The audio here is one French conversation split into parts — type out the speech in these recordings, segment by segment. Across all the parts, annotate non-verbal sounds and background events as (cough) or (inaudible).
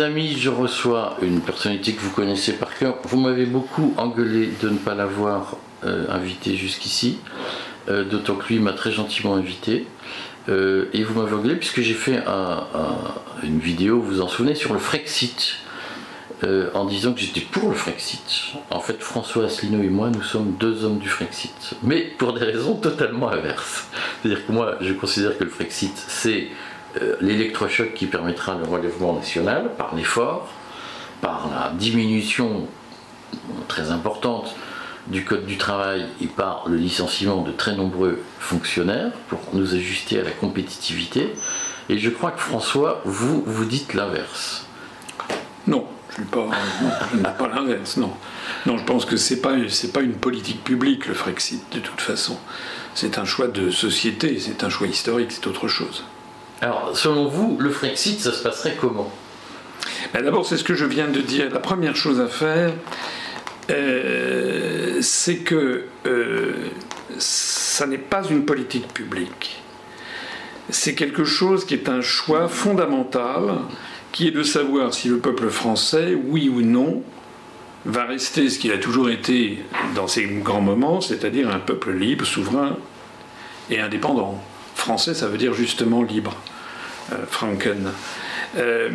Amis, je reçois une personnalité que vous connaissez par cœur. Vous m'avez beaucoup engueulé de ne pas l'avoir euh, invité jusqu'ici, euh, d'autant que lui m'a très gentiment invité. Euh, et vous m'avez engueulé puisque j'ai fait une vidéo, vous vous en souvenez, sur le Frexit. en disant que j'étais pour le Frexit. En fait, François Asselineau et moi, nous sommes deux hommes du Frexit. Mais pour des raisons totalement inverses. C'est-à-dire que moi, je considère que le Frexit, c'est l'électrochoc qui permettra le relèvement national par l'effort, par la diminution très importante du Code du travail et par le licenciement de très nombreux fonctionnaires pour nous ajuster à la compétitivité. Et je crois que François, vous, vous dites l'inverse. Non, je ne pas, pas l'inverse, non. Non, je pense que ce n'est pas, pas une politique publique, le Frexit, de toute façon. C'est un choix de société, c'est un choix historique, c'est autre chose. Alors, selon vous, le Frexit, ça se passerait comment ben, D'abord, c'est ce que je viens de dire. La première chose à faire, euh, c'est que euh, ça n'est pas une politique publique. C'est quelque chose qui est un choix fondamental, qui est de savoir si le peuple français, oui ou non, va rester ce qu'il a toujours été dans ces grands moments, c'est-à-dire un peuple libre, souverain et indépendant français, ça veut dire justement libre, euh, Franken. Euh,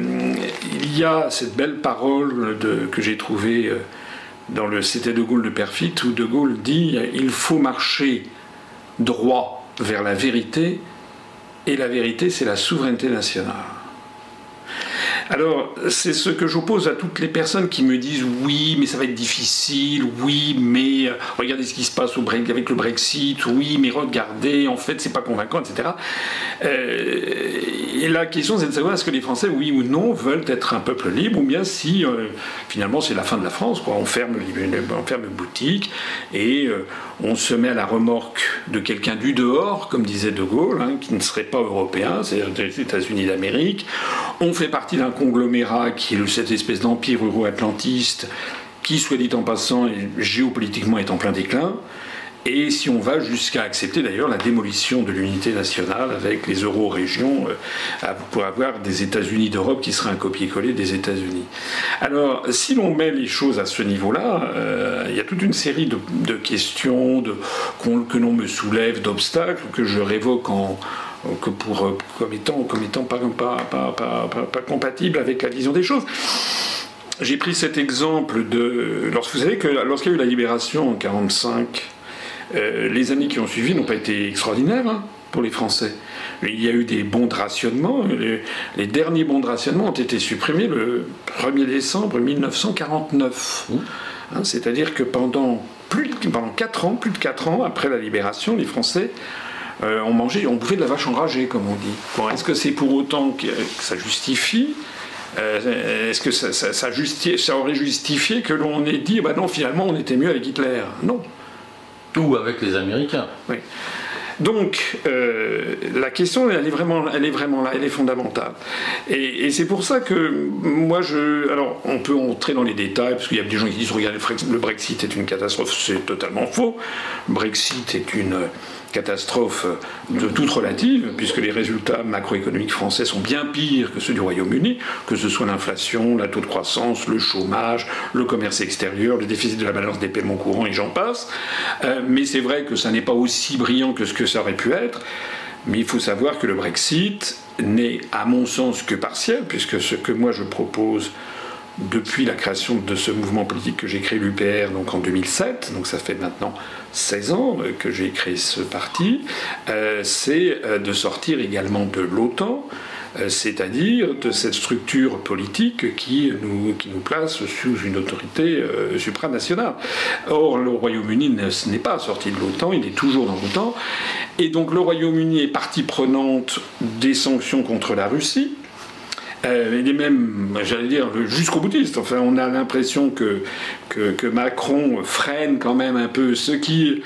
il y a cette belle parole que j'ai trouvée euh, dans le C'était de Gaulle de Perfit, où de Gaulle dit Il faut marcher droit vers la vérité, et la vérité, c'est la souveraineté nationale. Alors, c'est ce que j'oppose à toutes les personnes qui me disent oui, mais ça va être difficile, oui, mais euh, regardez ce qui se passe avec le Brexit, oui, mais regardez, en fait, c'est pas convaincant, etc. Euh, et la question, c'est de savoir est-ce que les Français, oui ou non, veulent être un peuple libre, ou bien si euh, finalement c'est la fin de la France, quoi. On ferme, on ferme boutique et on se met à la remorque de quelqu'un du dehors, comme disait De Gaulle, hein, qui ne serait pas européen, c'est-à-dire des États-Unis d'Amérique. On fait partie d'un conglomérat qui est cette espèce d'empire euro-atlantiste qui, soit dit en passant, géopolitiquement est en plein déclin. Et si on va jusqu'à accepter d'ailleurs la démolition de l'unité nationale avec les euro-régions euh, pour avoir des États-Unis d'Europe qui seraient un copier-coller des États-Unis. Alors, si l'on met les choses à ce niveau-là, euh, il y a toute une série de, questions que l'on me soulève, d'obstacles que je révoque en, que pour, euh, comme étant, comme étant pas, pas, pas, pas, compatible avec la vision des choses. J'ai pris cet exemple de. Lorsque, vous savez que lorsqu'il y a eu la libération en 1945, euh, les années qui ont suivi n'ont pas été extraordinaires hein, pour les Français. Il y a eu des bons de rationnement. Les, derniers bons de rationnement ont été supprimés le 1er décembre 1949. Mmh. Hein, c'est-à-dire que pendant, plus, pendant 4 ans, plus de 4 ans après la libération, les Français euh, on mangeait, on bouffait de la vache enragée, comme on dit. est-ce que c'est pour autant que, ça justifie euh, Est-ce que ça, ça, aurait justifié que l'on ait dit, bah non, finalement, on était mieux avec Hitler? Non. Ou avec les Américains. Donc, euh, la question, elle est, vraiment, elle est vraiment là, elle est fondamentale. Et, c'est pour ça que moi, je. Alors, on peut entrer dans les détails, parce qu'il y a des gens qui disent regardez, le Brexit est une catastrophe. C'est totalement faux. Le Brexit est une catastrophe de toute relative, puisque les résultats macroéconomiques français sont bien pires que ceux du Royaume-Uni, que ce soit l'inflation, la taux de croissance, le chômage, le commerce extérieur, le déficit de la balance des paiements courants et j'en passe. Euh, mais c'est vrai que ça n'est pas aussi brillant que ce que ça aurait pu être. Mais il faut savoir que le Brexit n'est, à mon sens, que partiel, puisque ce que moi je propose depuis la création de ce mouvement politique que j'ai créé, l'UPR, donc en 2007, donc ça fait maintenant 16 ans que j'ai créé ce parti, euh, c'est euh, de sortir également de l'OTAN, euh, c'est-à-dire de cette structure politique qui nous, qui nous place sous une autorité supranationale. Or, le Royaume-Uni n'est pas sorti de l'OTAN, il est toujours dans l'OTAN, et donc le Royaume-Uni est partie prenante des sanctions contre la Russie, euh, il est même, j'allais dire, jusqu'au boutiste. Enfin, on a l'impression que, que, Macron freine quand même un peu ce qui,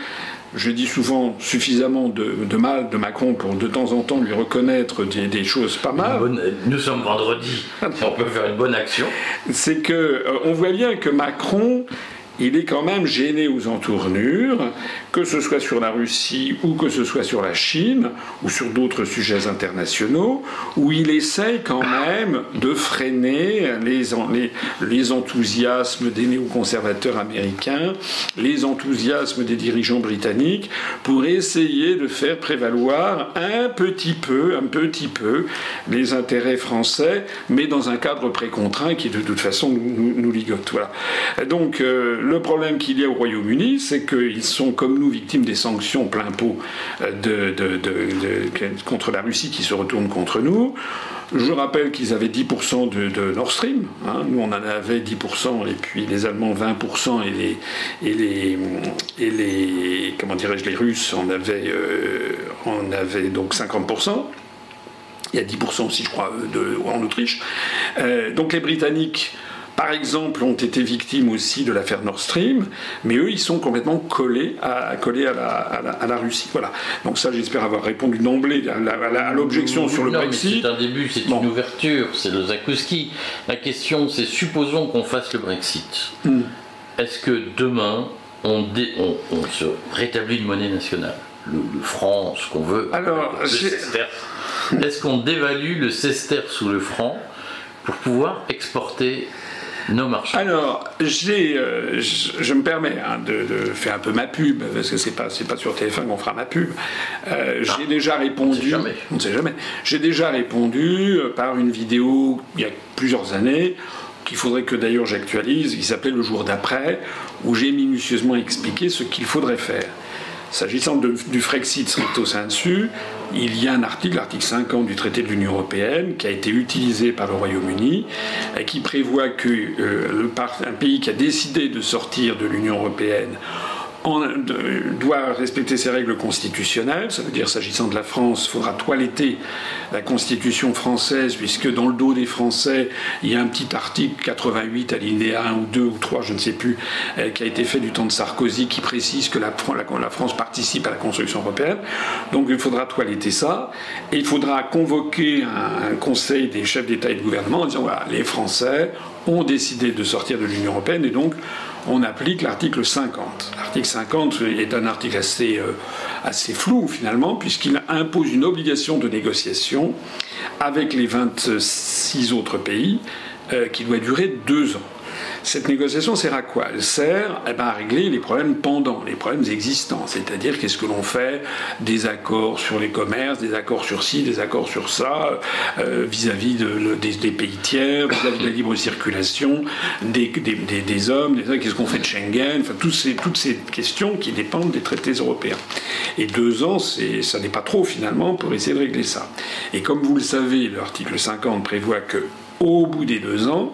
je dis souvent suffisamment de, mal de Macron pour de temps en temps lui reconnaître des, choses pas mal. nous sommes vendredi, on peut faire une bonne action. C'est que euh, on voit bien que Macron il est quand même gêné aux entournures, que ce soit sur la Russie ou que ce soit sur la Chine ou sur d'autres sujets internationaux, où il essaye quand même de freiner les, les, enthousiasmes des néoconservateurs américains, les enthousiasmes des dirigeants britanniques, pour essayer de faire prévaloir un petit peu, un petit peu, les intérêts français, mais dans un cadre précontraint qui de toute façon nous, ligote. Donc euh, le problème qu'il y a au Royaume-Uni, c'est qu'ils sont comme nous victimes des sanctions plein pot euh, contre la Russie qui se retourne contre nous. Je rappelle qu'ils avaient 10% de, Nord Stream. Hein. Nous, on en avait 10%, et puis les Allemands 20%, et les, comment dirais-je, les Russes en avaient, euh, avait donc 50%. Il y a 10% aussi, je crois, en Autriche. Euh, donc les Britanniques par exemple, ont été victimes aussi de l'affaire Nord Stream, mais eux, ils sont complètement collés à, collés à, la, Russie. Voilà. Donc ça, j'espère avoir répondu d'emblée à, l'objection sur le Brexit. C'est un début, c'est une ouverture, c'est le Zakowski. La question, c'est supposons qu'on fasse le Brexit. Hmm. Est-ce que demain, on, se rétablit une monnaie nationale? Le, franc, ce qu'on veut. Alors, est-ce qu'on dévalue le sester sous le franc pour pouvoir exporter nos marchands. Alors, j'ai, euh, je, me permets hein, de, faire un peu ma pub, parce que c'est pas, c'est pas sur téléphone qu'on fera ma pub. Euh, j'ai ah, déjà répondu. On sait jamais. On sait jamais. J'ai déjà répondu euh, par une vidéo il y a plusieurs années qu'il faudrait que d'ailleurs j'actualise, qui s'appelait Le jour d'après, où j'ai minutieusement expliqué ce qu'il faudrait faire. S'agissant du Frexit stricto sensu, il y a un article, l'article 50 du traité de l'Union européenne, qui a été utilisé par le Royaume-Uni, qui prévoit que euh, pays qui a décidé de sortir de l'Union européenne doit respecter ses règles constitutionnelles. Ça veut dire, s'agissant de la France, il faudra toiletter la Constitution française, puisque dans le dos des Français, il y a un petit article 88, alinéa 1 ou 2 ou 3, je ne sais plus, euh, qui a été fait du temps de Sarkozy, qui précise que la, France participe à la construction européenne. Donc il faudra toiletter ça, et il faudra convoquer un conseil des chefs d'État et de gouvernement en disant, voilà, les Français ont décidé de sortir de l'Union européenne, et donc on applique l'article 50. L'article 50 est un article assez, euh, assez flou finalement, puisqu'il impose une obligation de négociation avec les 26 autres pays euh, qui doit durer deux ans. Cette négociation sert à quoi? Elle sert à régler les problèmes pendants, les problèmes existants, c'est-à-dire qu'est-ce que l'on fait des accords sur les commerces, des accords sur ci, des accords sur ça, euh, vis-à-vis des, pays tiers, vis-à-vis de la libre circulation des, des hommes, qu'est-ce qu'on fait de Schengen, enfin toutes ces, toutes ces questions qui dépendent des traités européens. Et deux ans, ça n'est pas trop finalement pour essayer de régler ça. Et comme vous le savez, l'article 50 prévoit que au bout des deux ans,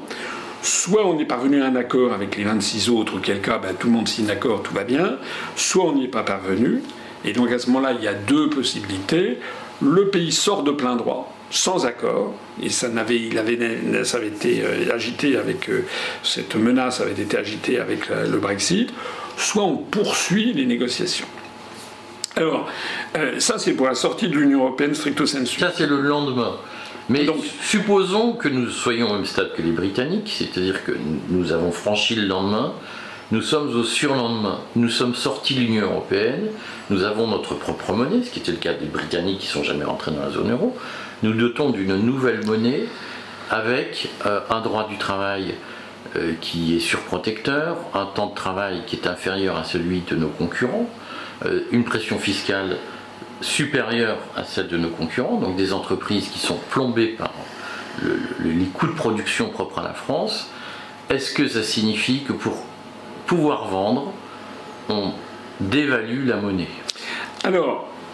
soit on est parvenu à un accord avec les 26 autres, auquel cas ben, tout le monde signe d'accord, tout va bien, soit on n'y est pas parvenu, et donc à ce moment-là, il y a deux possibilités. Le pays sort de plein droit, sans accord, et ça, avait, il avait, ça avait été euh, agité avec euh, cette menace avait été agitée avec le Brexit, soit on poursuit les négociations. Alors, euh, ça c'est pour la sortie de l'Union européenne stricto sensu. Ça c'est le lendemain. Mais supposons que nous soyons au même stade que les Britanniques, c'est-à-dire que nous avons franchi le lendemain, nous sommes au surlendemain, nous sommes sortis de l'Union européenne, nous avons notre propre monnaie, ce qui était le cas des Britanniques qui ne sont jamais rentrés dans la zone euro, nous dotons d'une nouvelle monnaie avec euh, un droit du travail euh, qui est surprotecteur, un temps de travail qui est inférieur à celui de nos concurrents, euh, une pression fiscale supérieure à celle de nos concurrents, donc des entreprises qui sont plombées par les coûts de production propres à la France, est-ce que ça signifie que pour pouvoir vendre, on dévalue la monnaie?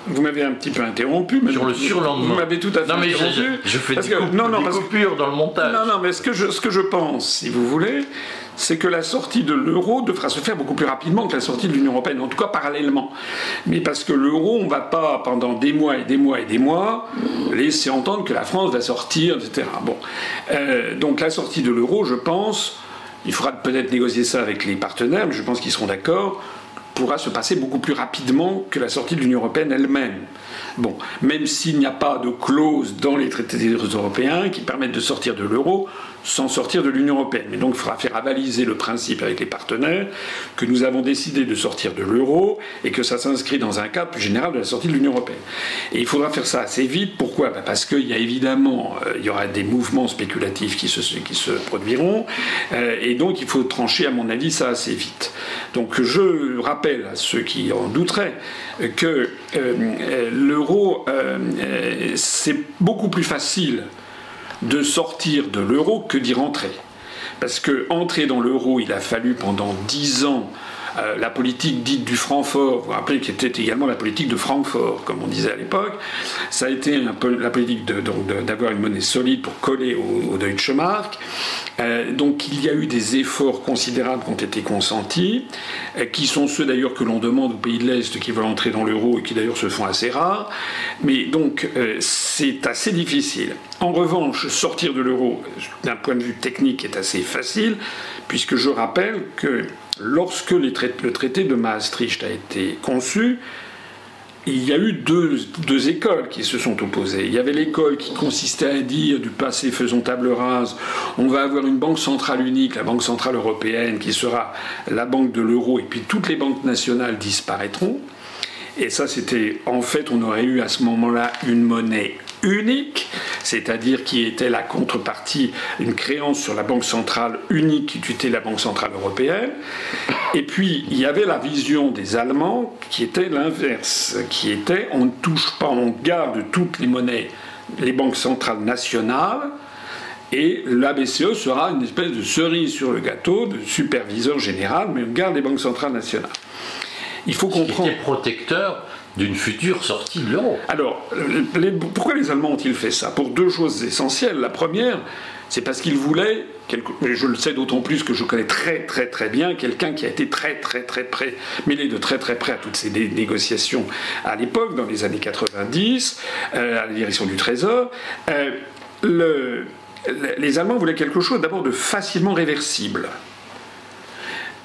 Vous m'avez un petit peu interrompu. Mais Sur le surlendemain. Vous m'avez tout à fait non, mais interrompu. Je, fais des, non, non, coupures dans le montage. Non, non, mais ce que je, ce que je pense, si vous voulez, c'est que la sortie de l'euro devra se faire beaucoup plus rapidement que la sortie de l'Union européenne, en tout cas parallèlement. Mais parce que l'euro, on ne va pas pendant des mois et des mois et des mois laisser entendre que la France va sortir, etc. Bon, euh, donc la sortie de l'euro, je pense, il faudra peut-être négocier ça avec les partenaires, mais je pense qu'ils seront d'accord pourra se passer beaucoup plus rapidement que la sortie de l'Union européenne elle-même. Bon, même s'il n'y a pas de clause dans les traités européens qui permettent de sortir de l'euro, sans sortir de l'Union européenne. Mais donc il faudra faire avaliser le principe avec les partenaires que nous avons décidé de sortir de l'euro et que ça s'inscrit dans un cadre plus général de la sortie de l'Union européenne. Et il faudra faire ça assez vite. Pourquoi? Bah, Parce qu'il y a évidemment, euh, il y aura des mouvements spéculatifs qui se, qui se produiront. Euh, et donc il faut trancher, à mon avis, ça assez vite. Donc je rappelle à ceux qui en douteraient que euh, l'euro, c'est beaucoup plus facile de sortir de l'euro que d'y rentrer. Parce que entrer dans l'euro, il a fallu pendant dix ans euh, la politique dite du Francfort, vous vous rappelez qui était également la politique de Francfort, comme on disait à l'époque, ça a été la politique d'avoir une monnaie solide pour coller au, Deutsche Mark. Euh, donc il y a eu des efforts considérables qui ont été consentis, euh, qui sont ceux d'ailleurs que l'on demande aux pays de l'Est qui veulent entrer dans l'euro et qui d'ailleurs se font assez rares. Mais donc c'est assez difficile. En revanche, sortir de l'euro d'un point de vue technique est assez facile, puisque je rappelle que lorsque le traité de Maastricht a été conçu, il y a eu deux, écoles qui se sont opposées. Il y avait l'école qui consistait à dire du passé faisons table rase, on va avoir une banque centrale unique, la Banque centrale européenne, qui sera la banque de l'euro, et puis toutes les banques nationales disparaîtront. Et ça, c'était en fait, on aurait eu à ce moment-là une monnaie unique, c'est-à-dire qui était la contrepartie, une créance sur la Banque centrale unique qui tutait la Banque centrale européenne. Et puis, il y avait la vision des Allemands qui était l'inverse, qui était on ne touche pas, on garde toutes les monnaies, les banques centrales nationales, et la BCE sera une espèce de cerise sur le gâteau, de superviseur général, mais on garde les banques centrales nationales. Il faut comprendre. protecteur d'une future sortie de l'euro. Alors, pourquoi les Allemands ont-ils fait ça? Pour deux choses essentielles. La première, c'est parce qu'ils voulaient, je le sais d'autant plus que je connais très très très bien quelqu'un qui a été très très très près, mêlé de très très près à toutes ces négociations à l'époque, dans les années 90, euh, à la direction du Trésor. Euh, le, les Allemands voulaient quelque chose d'abord de facilement réversible.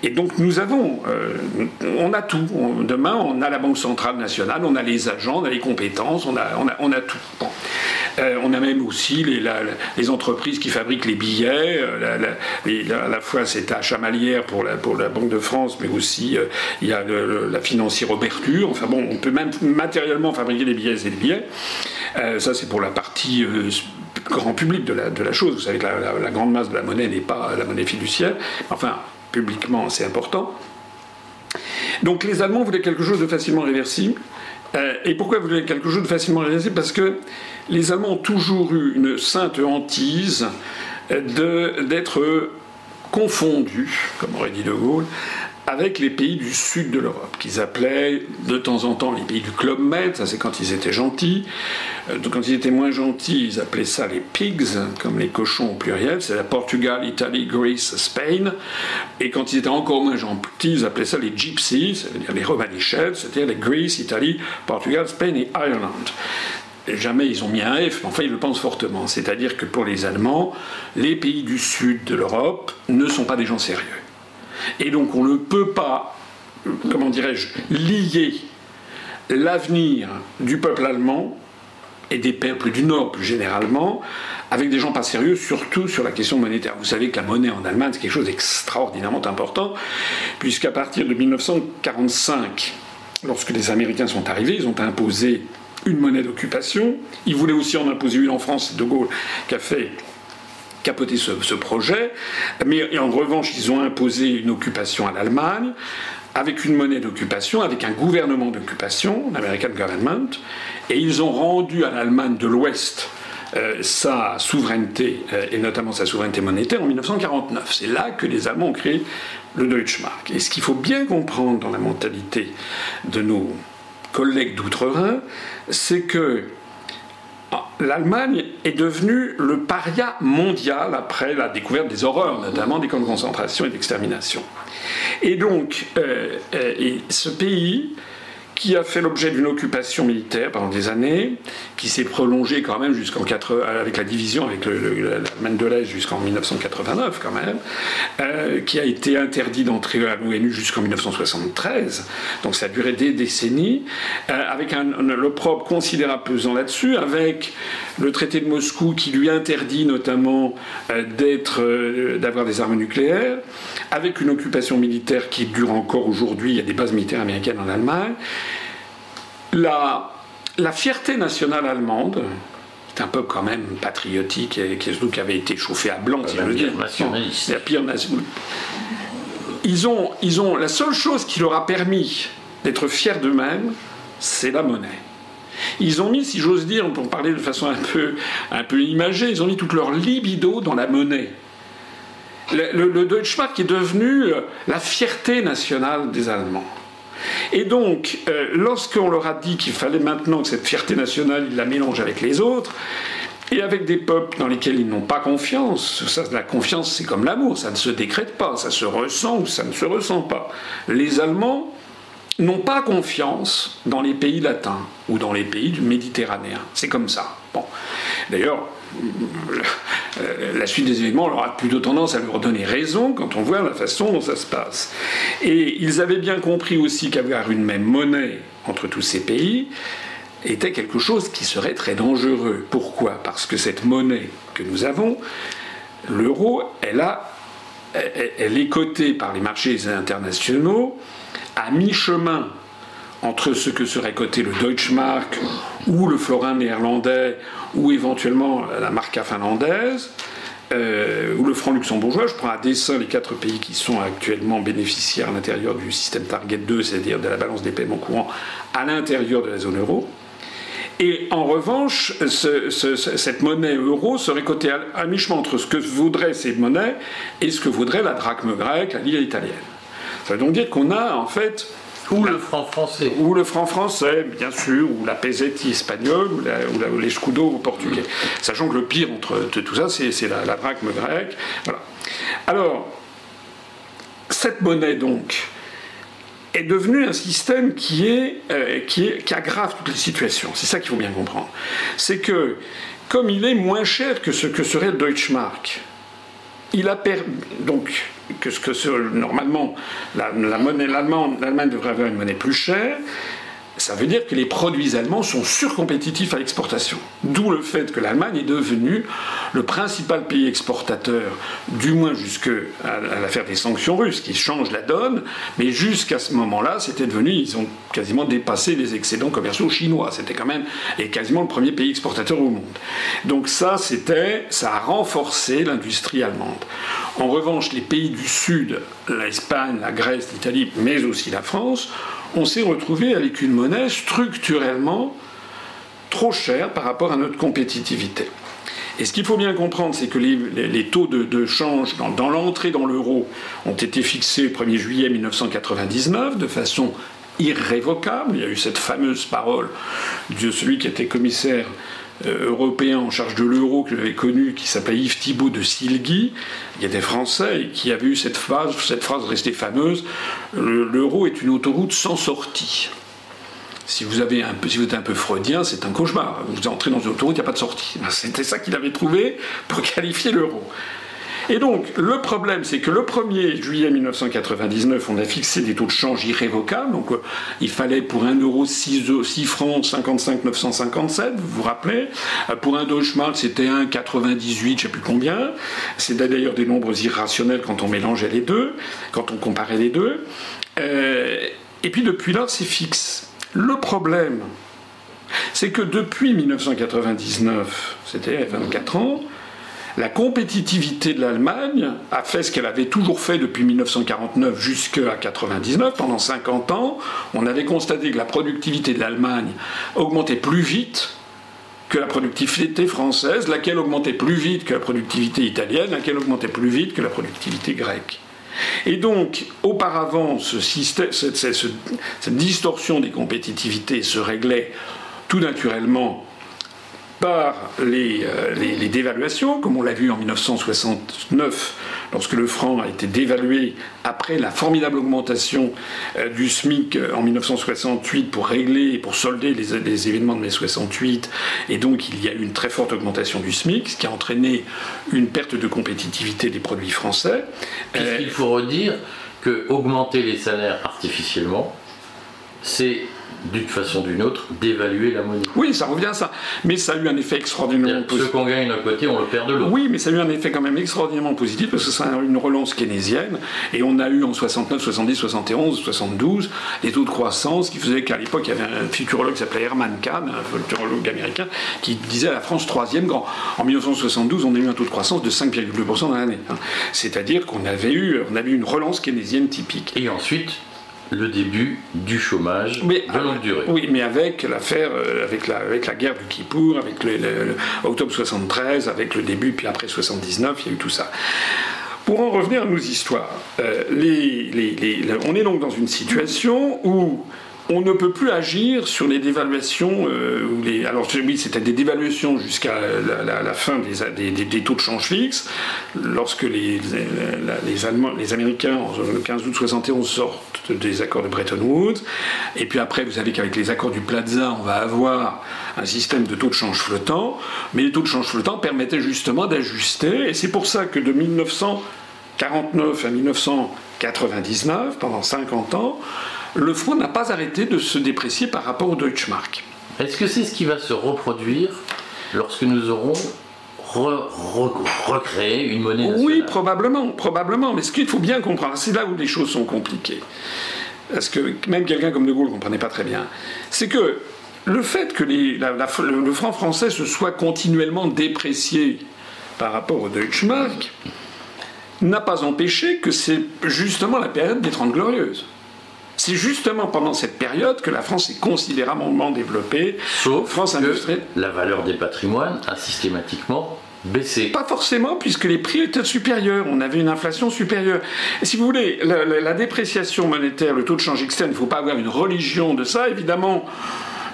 Et donc nous avons, euh, on a tout. demain, on a la Banque centrale nationale, on a les agents, on a les compétences, on a, on a, on a tout. Euh, on a même aussi les, les, entreprises qui fabriquent les billets. Euh, la, à la fois, c'est à Chamalières pour la, pour la Banque de France, mais aussi il y a la financière Roberture. Enfin bon, on peut même matériellement fabriquer des billets et des billets. ça, c'est pour la partie grand public de la, de la chose. Vous savez que la, grande masse de la monnaie n'est pas la monnaie fiduciaire. Enfin, publiquement, c'est important. Donc les Allemands voulaient quelque chose de facilement réversible. Euh, et pourquoi voulaient quelque chose de facilement réversible? Parce que les Allemands ont toujours eu une sainte hantise d'être confondus, comme aurait dit De Gaulle, avec les pays du sud de l'Europe, qu'ils appelaient de temps en temps les pays du Club Med, ça c'est quand ils étaient gentils. Euh, quand ils étaient moins gentils, ils appelaient ça les pigs, comme les cochons au pluriel, c'est la Portugal, Italie, Greece, Spain. Et quand ils étaient encore moins gentils, ils appelaient ça les gypsies, c'est-à-dire les romanichels, c'est-à-dire les Greece, Italie, Portugal, Spain et Ireland jamais ils ont mis un F, mais enfin ils le pensent fortement. C'est-à-dire que pour les Allemands, les pays du sud de l'Europe ne sont pas des gens sérieux. Et donc on ne peut pas, comment dirais-je, lier l'avenir du peuple allemand et des peuples du Nord plus généralement, avec des gens pas sérieux, surtout sur la question monétaire. Vous savez que la monnaie en Allemagne, c'est quelque chose d'extraordinairement important, puisqu'à partir de 1945, lorsque les Américains sont arrivés, ils ont imposé une monnaie d'occupation. Ils voulaient aussi en imposer une en France, De Gaulle qui a fait capoter ce, projet, mais en revanche, ils ont imposé une occupation à l'Allemagne, avec une monnaie d'occupation, avec un gouvernement d'occupation, l'American Government, et ils ont rendu à l'Allemagne de l'Ouest euh, sa souveraineté, euh, et notamment sa souveraineté monétaire, en 1949. C'est là que les Allemands ont créé le Deutschmark. Et ce qu'il faut bien comprendre dans la mentalité de nos collègues d'outre-Rhin, c'est que l'Allemagne est devenue le paria mondial après la découverte des horreurs, notamment des camps de concentration et d'extermination. Et donc, euh, euh, ce pays qui a fait l'objet d'une occupation militaire pendant des années, qui s'est prolongée quand même jusqu'en avec la division avec l'Allemagne de l'Est jusqu'en 1989 quand même, euh, qui a été interdit d'entrer à l'ONU jusqu'en 1973, donc ça a duré des décennies, euh, avec un, l'opprobre considérable pesant là-dessus, avec le traité de Moscou qui lui interdit notamment euh, d'être, d'avoir des armes nucléaires, avec une occupation militaire qui dure encore aujourd'hui, il y a des bases militaires américaines en Allemagne, la, la fierté nationale allemande, c'est un peuple quand même patriotique et qui, avait été chauffé à blanc, si je veux dire. Nationaliste. La pire Ils ont, ils ont, la seule chose qui leur a permis d'être fiers d'eux-mêmes, c'est la monnaie. Ils ont mis, si j'ose dire, pour parler de façon un peu, un peu imagée, ils ont mis toute leur libido dans la monnaie. Le, le, le Deutschmark est devenu la fierté nationale des Allemands. Et donc, euh, lorsqu'on leur a dit qu'il fallait maintenant que cette fierté nationale, ils la mélangent avec les autres, et avec des peuples dans lesquels ils n'ont pas confiance, ça, la confiance c'est comme l'amour, ça ne se décrète pas, ça se ressent ou ça ne se ressent pas. Les Allemands n'ont pas confiance dans les pays latins ou dans les pays du Méditerranéen. C'est comme ça. Bon. D'ailleurs, la suite des événements aura plutôt tendance à leur donner raison quand on voit la façon dont ça se passe. Et ils avaient bien compris aussi qu'avoir une même monnaie entre tous ces pays était quelque chose qui serait très dangereux. Pourquoi? Parce que cette monnaie que nous avons, l'euro, elle, elle est cotée par les marchés internationaux à mi-chemin entre ce que serait coté le Deutschmark ou le florin néerlandais ou éventuellement la marca finlandaise euh, ou le franc luxembourgeois. Je prends à dessein les quatre pays qui sont actuellement bénéficiaires à l'intérieur du système Target 2, c'est-à-dire de la balance des paiements courants à l'intérieur de la zone euro. Et en revanche, cette monnaie euro serait cotée à, mi-chemin entre ce que voudraient ces monnaies et ce que voudrait la drachme grecque, la lire italienne. Ça veut donc dire qu'on a en fait ou le franc français. Ou le franc français, bien sûr, ou la pesetti espagnole, ou, la, ou, l'escudo portugais. Sachant que le pire entre tout ça, c'est la, la drachme grecque. Voilà. Alors, cette monnaie, donc, est devenue un système euh, qui, aggrave toutes les situations. C'est ça qu'il faut bien comprendre. C'est que, comme il est moins cher que ce que serait le Deutschmark, il a permis. Donc, que ce que normalement la, la monnaie l'Allemagne devrait avoir une monnaie plus chère, ça veut dire que les produits allemands sont surcompétitifs à l'exportation. D'où le fait que l'Allemagne est devenue le principal pays exportateur, du moins jusqu'à l'affaire des sanctions russes, qui change la donne, mais jusqu'à ce moment-là, c'était devenu, ils ont quasiment dépassé les excédents commerciaux chinois. C'était quand même et quasiment le premier pays exportateur au monde. Donc ça, c'était, ça a renforcé l'industrie allemande. En revanche, les pays du Sud, l'Espagne, la Grèce, l'Italie, mais aussi la France, on s'est retrouvé avec une monnaie structurellement trop chère par rapport à notre compétitivité. Et ce qu'il faut bien comprendre, c'est que les, taux de, change dans, l'entrée dans l'euro ont été fixés le 1er juillet 1999 de façon irrévocable. Il y a eu cette fameuse parole de celui qui était commissaire européen en charge de l'euro que j'avais connu, qui s'appelait Yves Thibault de Silgui, il y a des Français qui avaient eu cette phrase, cette phrase restée fameuse l'euro est une autoroute sans sortie. Si vous, si vous êtes un peu freudien, c'est un cauchemar. Vous entrez dans une autoroute, il n'y a pas de sortie. C'était ça qu'il avait trouvé pour (laughs) qualifier l'euro. Et donc, le problème, c'est que le 1er juillet 1999, on a fixé des taux de change irrévocables. Donc, euh, il fallait pour 1 euro 6, 6 francs 55 957, vous vous rappelez. Euh, pour un Deutschmark, c'était 1,98, je ne sais plus combien. C'est d'ailleurs des nombres irrationnels quand on mélangeait les deux, quand on comparait les deux. Euh, et puis, depuis là, c'est fixe. Le problème, c'est que depuis 1999, c'était 24 ans, la compétitivité de l'Allemagne a fait ce qu'elle avait toujours fait depuis 1949 jusqu'à 1999. Pendant 50 ans, on avait constaté que la productivité de l'Allemagne augmentait plus vite que la productivité française, laquelle augmentait plus vite que la productivité italienne, laquelle augmentait plus vite que la productivité grecque. Et donc, auparavant, cette distorsion des compétitivités se réglait tout naturellement par euh, les, les, dévaluations, comme on l'a vu en 1969 lorsque le franc a été dévalué après la formidable augmentation euh, du SMIC euh, en 1968 pour régler et pour solder les, événements de mai 68, et donc il y a eu une très forte augmentation du SMIC, ce qui a entraîné une perte de compétitivité des produits français. Puisqu'il faut redire que augmenter les salaires artificiellement, c'est d'une façon ou d'une autre, d'évaluer la monnaie. Oui, ça revient à ça. Mais ça a eu un effet extraordinairement positif. Ce qu'on gagne d'un côté, on le perd de l'autre. Oui, mais ça a eu un effet quand même extraordinairement positif parce que c'est une relance keynésienne. Et on a eu en 69, 70, 71, 72 des taux de croissance qui faisaient qu'à l'époque, il y avait un futurologue qui s'appelait Herman Kahn, un futurologue américain, qui disait à la France troisième grand. En 1972, on a eu un taux de croissance de 5,2% dans l'année. Hein. C'est-à-dire qu'on avait eu, on avait eu une relance keynésienne typique. Et ensuite, le début du chômage de longue durée. Oui, mais avec l'affaire, euh, avec, la, avec la guerre du Kippour, avec le, octobre 73, avec le début, puis après 79, il y a eu tout ça. Pour en revenir à nos histoires, euh, on est donc dans une situation où on ne peut plus agir sur les dévaluations. Euh, les, alors oui, c'était des dévaluations jusqu'à la, fin des, taux de change fixe. Lorsque les, Américains, le 15 août 71, sortent des accords de Bretton Woods, et puis après, vous savez qu'avec les accords du Plaza, on va avoir un système de taux de change flottant, mais les taux de change flottant permettaient justement d'ajuster, et c'est pour ça que de 1949 à 1999, pendant 50 ans, le franc n'a pas arrêté de se déprécier par rapport au Deutschmark. Est-ce que c'est ce qui va se reproduire lorsque nous aurons recréé une monnaie nationale Oui, probablement, probablement. Mais ce qu'il faut bien comprendre, c'est là où les choses sont compliquées. Parce que même quelqu'un comme De Gaulle ne comprenait pas très bien. C'est que le fait que le franc français se soit continuellement déprécié par rapport au Deutschmark n'a pas empêché que c'est justement la période des Trente Glorieuses. C'est justement pendant cette période que la France est considérablement développée. Sauf France que la valeur des patrimoines a systématiquement baissé. Pas forcément, puisque les prix étaient supérieurs. On avait une inflation supérieure. Et si vous voulez, la, dépréciation monétaire, le taux de change externe, il ne faut pas avoir une religion de ça, évidemment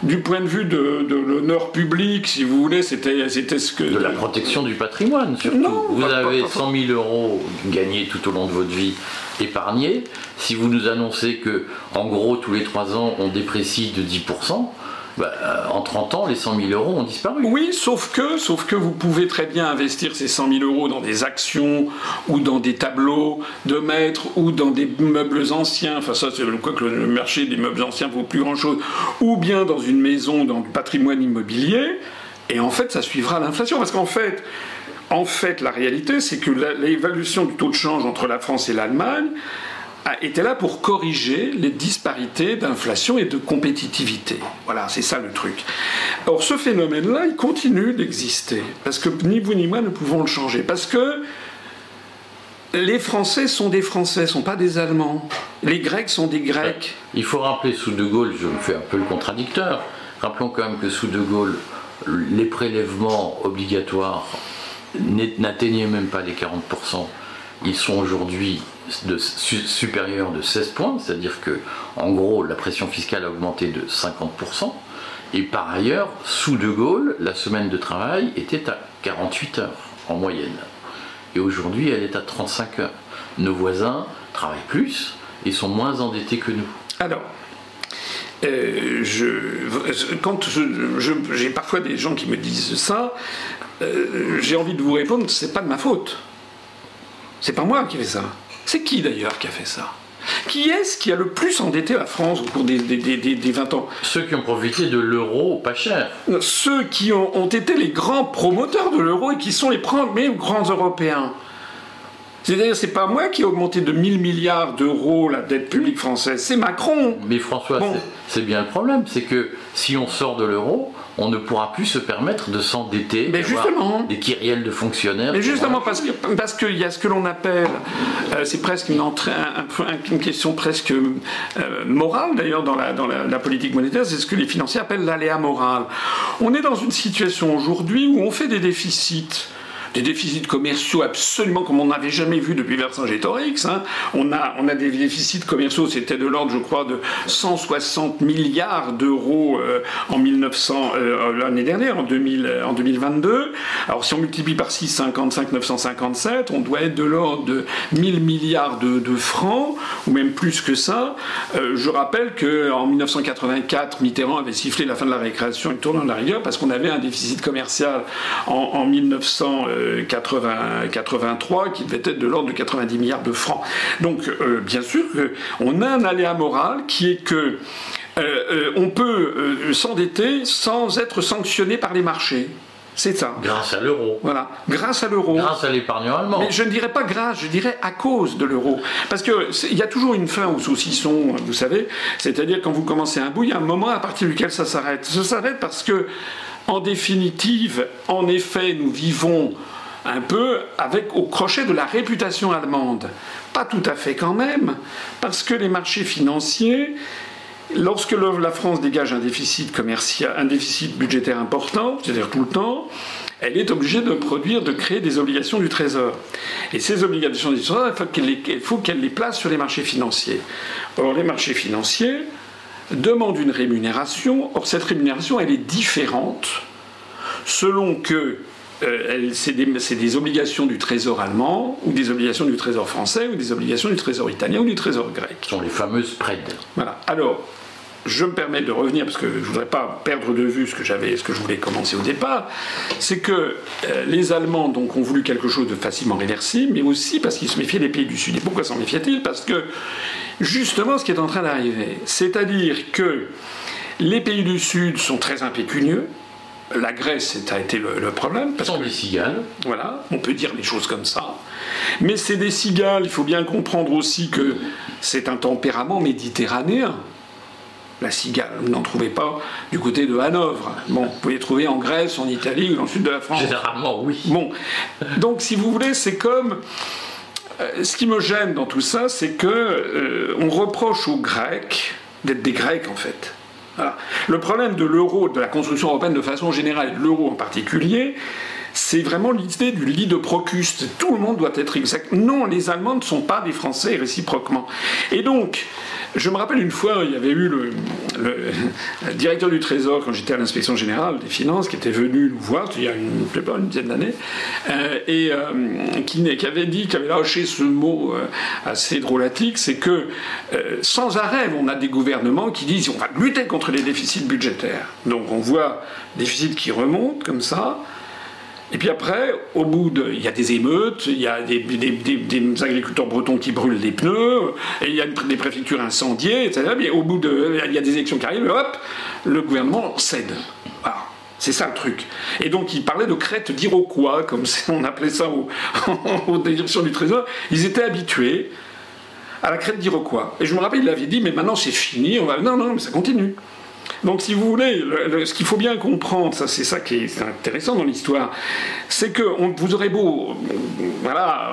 du point de vue de, l'honneur public, si vous voulez, c'était ce que. De la protection du patrimoine, surtout. vous avez 100 000 euros gagnés tout au long de votre vie épargnés. Si vous nous annoncez que, en gros, tous les 3 ans, on déprécie de 10%, bah, euh, en 30 ans, les 100 000 euros ont disparu. Oui, sauf que, sauf que vous pouvez très bien investir ces 100 000 euros dans des actions ou dans des tableaux de maîtres ou dans des meubles anciens. Enfin, ça, c'est quoi que le marché des meubles anciens vaut plus grand-chose. Ou bien dans une maison, dans du patrimoine immobilier. Et en fait, ça suivra l'inflation. Parce qu'en fait, en fait, la réalité, c'est que l'évaluation du taux de change entre la France et l'Allemagne, était là pour corriger les disparités d'inflation et de compétitivité. Voilà, c'est ça le truc. Or, ce phénomène-là, il continue d'exister, parce que ni vous ni moi ne pouvons le changer, parce que les Français sont des Français, sont pas des Allemands. Les Grecs sont des Grecs. Il faut rappeler sous De Gaulle, je me fais un peu le contradicteur, rappelons quand même que sous De Gaulle, les prélèvements obligatoires n'atteignaient même pas les 40%. Ils sont aujourd'hui de, supérieur de 16 points, c'est-à-dire que, en gros, la pression fiscale a augmenté de 50%. Et par ailleurs, sous De Gaulle, la semaine de travail était à 48 heures en moyenne. Et aujourd'hui, elle est à 35 heures. Nos voisins travaillent plus et sont moins endettés que nous. Alors, euh, je, quand j'ai parfois des gens qui me disent ça, euh, j'ai envie de vous répondre, c'est pas de ma faute. C'est pas moi qui fais ça. C'est qui d'ailleurs qui a fait ça? Qui est-ce qui a le plus endetté la France au cours des, 20 ans? Ceux qui ont profité de l'euro pas cher. Ceux qui ont, été les grands promoteurs de l'euro et qui sont les premiers grands Européens. C'est-à-dire, c'est pas moi qui ai augmenté de 1000 milliards d'euros la dette publique française, c'est Macron. Mais François, c'est bien le problème, c'est que si on sort de l'euro, on ne pourra plus se permettre de s'endetter, des kyriels de fonctionnaires. Mais justement, parce qu'il parce qu'il y a ce que l'on appelle, euh, c'est presque une, entrée, une, question presque euh, morale d'ailleurs dans, la, dans la, politique monétaire, c'est ce que les financiers appellent l'aléa moral. On est dans une situation aujourd'hui où on fait des déficits des déficits commerciaux absolument comme on n'avait jamais vu depuis Vercingétorix. Hein. On, a, on a des déficits commerciaux, c'était de l'ordre, je crois, de 160 milliards d'euros euh, en 1900 euh, l'année dernière, en, 2000, en 2022. Alors si on multiplie par 655 957, on doit être de l'ordre de 1000 milliards de, francs, ou même plus que ça. Euh, je rappelle qu'en 1984, Mitterrand avait sifflé la fin de la récréation et tournant la rigueur parce qu'on avait un déficit commercial en, en 1983 qui devait être de l'ordre de 90 milliards de francs. Donc, euh, bien sûr, on a un aléa moral qui est que euh, on peut s'endetter sans être sanctionné par les marchés. C'est ça. Grâce à l'euro. Voilà, grâce à l'euro. Grâce à l'épargne allemand. Mais je ne dirais pas grâce, je dirais à cause de l'euro. Parce qu'il y a toujours une fin au saucisson, vous savez. C'est-à-dire quand vous commencez un bout, il y a un moment à partir duquel ça s'arrête. Ça s'arrête parce que, en définitive, en effet, nous vivons un peu avec au crochet de la réputation allemande. Pas tout à fait quand même, parce que les marchés financiers Lorsque la France dégage un déficit commercial, un déficit budgétaire important, c'est-à-dire tout le temps, elle est obligée de produire, de créer des obligations du Trésor. Et ces obligations du Trésor, il faut qu'elle les, place sur les marchés financiers. Or, les marchés financiers demandent une rémunération. Or, cette rémunération, elle est différente selon que euh, c'est des, des, obligations du Trésor allemand, ou des obligations du Trésor français, ou des obligations du Trésor italien, ou du Trésor grec. Ce sont les fameuses spreads. Voilà. Alors, je me permets de revenir parce que je ne voudrais pas perdre de vue ce que j'avais, ce que je voulais commencer au départ, c'est que euh, les Allemands donc ont voulu quelque chose de facilement réversible, mais aussi parce qu'ils se méfiaient des pays du Sud. Et pourquoi s'en méfiaient-ils? Parce que justement, ce qui est en train d'arriver, c'est-à-dire que les pays du Sud sont très impécunieux. La Grèce, a été le, problème. Parce sont des cigales. Voilà, on peut dire les choses comme ça. Mais c'est des cigales, il faut bien comprendre aussi que c'est un tempérament méditerranéen la cigale. Vous n'en trouvez pas du côté de Hanovre. Bon, vous pouvez trouver en Grèce, en Italie ou dans le sud de la France. Généralement, oui. Bon, donc si vous voulez, c'est comme. Euh, ce qui me gêne dans tout ça, c'est que euh, on reproche aux Grecs d'être des Grecs en fait. Le problème de l'euro, de la construction européenne de façon générale, et de l'euro en particulier, c'est vraiment l'idée du lit de Procuste. Tout le monde doit être exact. Non, les Allemands ne sont pas des Français réciproquement. Et donc, je me rappelle une fois, il y avait eu le, (laughs) directeur du Trésor, quand j'étais à l'inspection générale des finances, qui était venu nous voir, il y a une, dizaine d'années, euh, et euh, qui, avait dit, qui avait lâché ce mot euh, assez drôlatique, c'est que sans arrêt, on a des gouvernements qui disent on va lutter contre les déficits budgétaires. Donc on voit déficits qui remontent comme ça, et puis après, au bout de. Il y a des émeutes, il y a des, agriculteurs bretons qui brûlent des pneus, et il y a des préfectures incendiées, etc. Mais au bout de. Il y a des élections qui arrivent, hop, le gouvernement cède. C'est ça le truc. Et donc il parlait de crête d'Iroquois, comme (laughs) on appelait ça (laughs) aux, directions du Trésor. Ils étaient habitués à la crête d'Iroquois. Et je me rappelle, il avait dit, mais maintenant c'est fini, on va... non, non, mais ça continue. Donc, si vous voulez, ce qu'il faut bien comprendre, ça, c'est ça qui est intéressant dans l'histoire, c'est que vous aurez beau, voilà,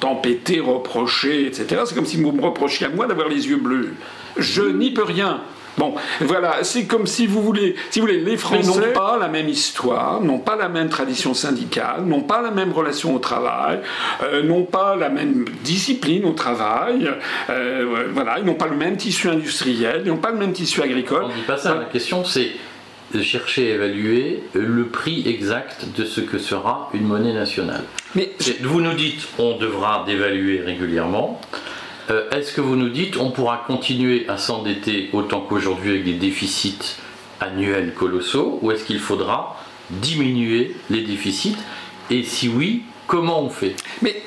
tempêter, reprocher, etc. C'est comme si vous me reprochiez à moi d'avoir les yeux bleus. Je n'y peux rien. Bon, voilà, c'est comme si vous voulez, si vous voulez, les Français n'ont pas la même histoire, n'ont pas la même tradition syndicale, n'ont pas la même relation au travail, euh, n'ont pas la même discipline au travail, euh, voilà, ils n'ont pas le même tissu industriel, ils n'ont pas le même tissu agricole. On dit pas ça. La question, c'est de chercher à évaluer le prix exact de ce que sera une monnaie nationale. Mais vous nous dites, on devra dévaluer régulièrement. Euh, est-ce que vous nous dites on pourra continuer à s'endetter autant qu'aujourd'hui avec des déficits annuels colossaux ou est-ce qu'il faudra diminuer les déficits? Et si oui, comment on fait? Mais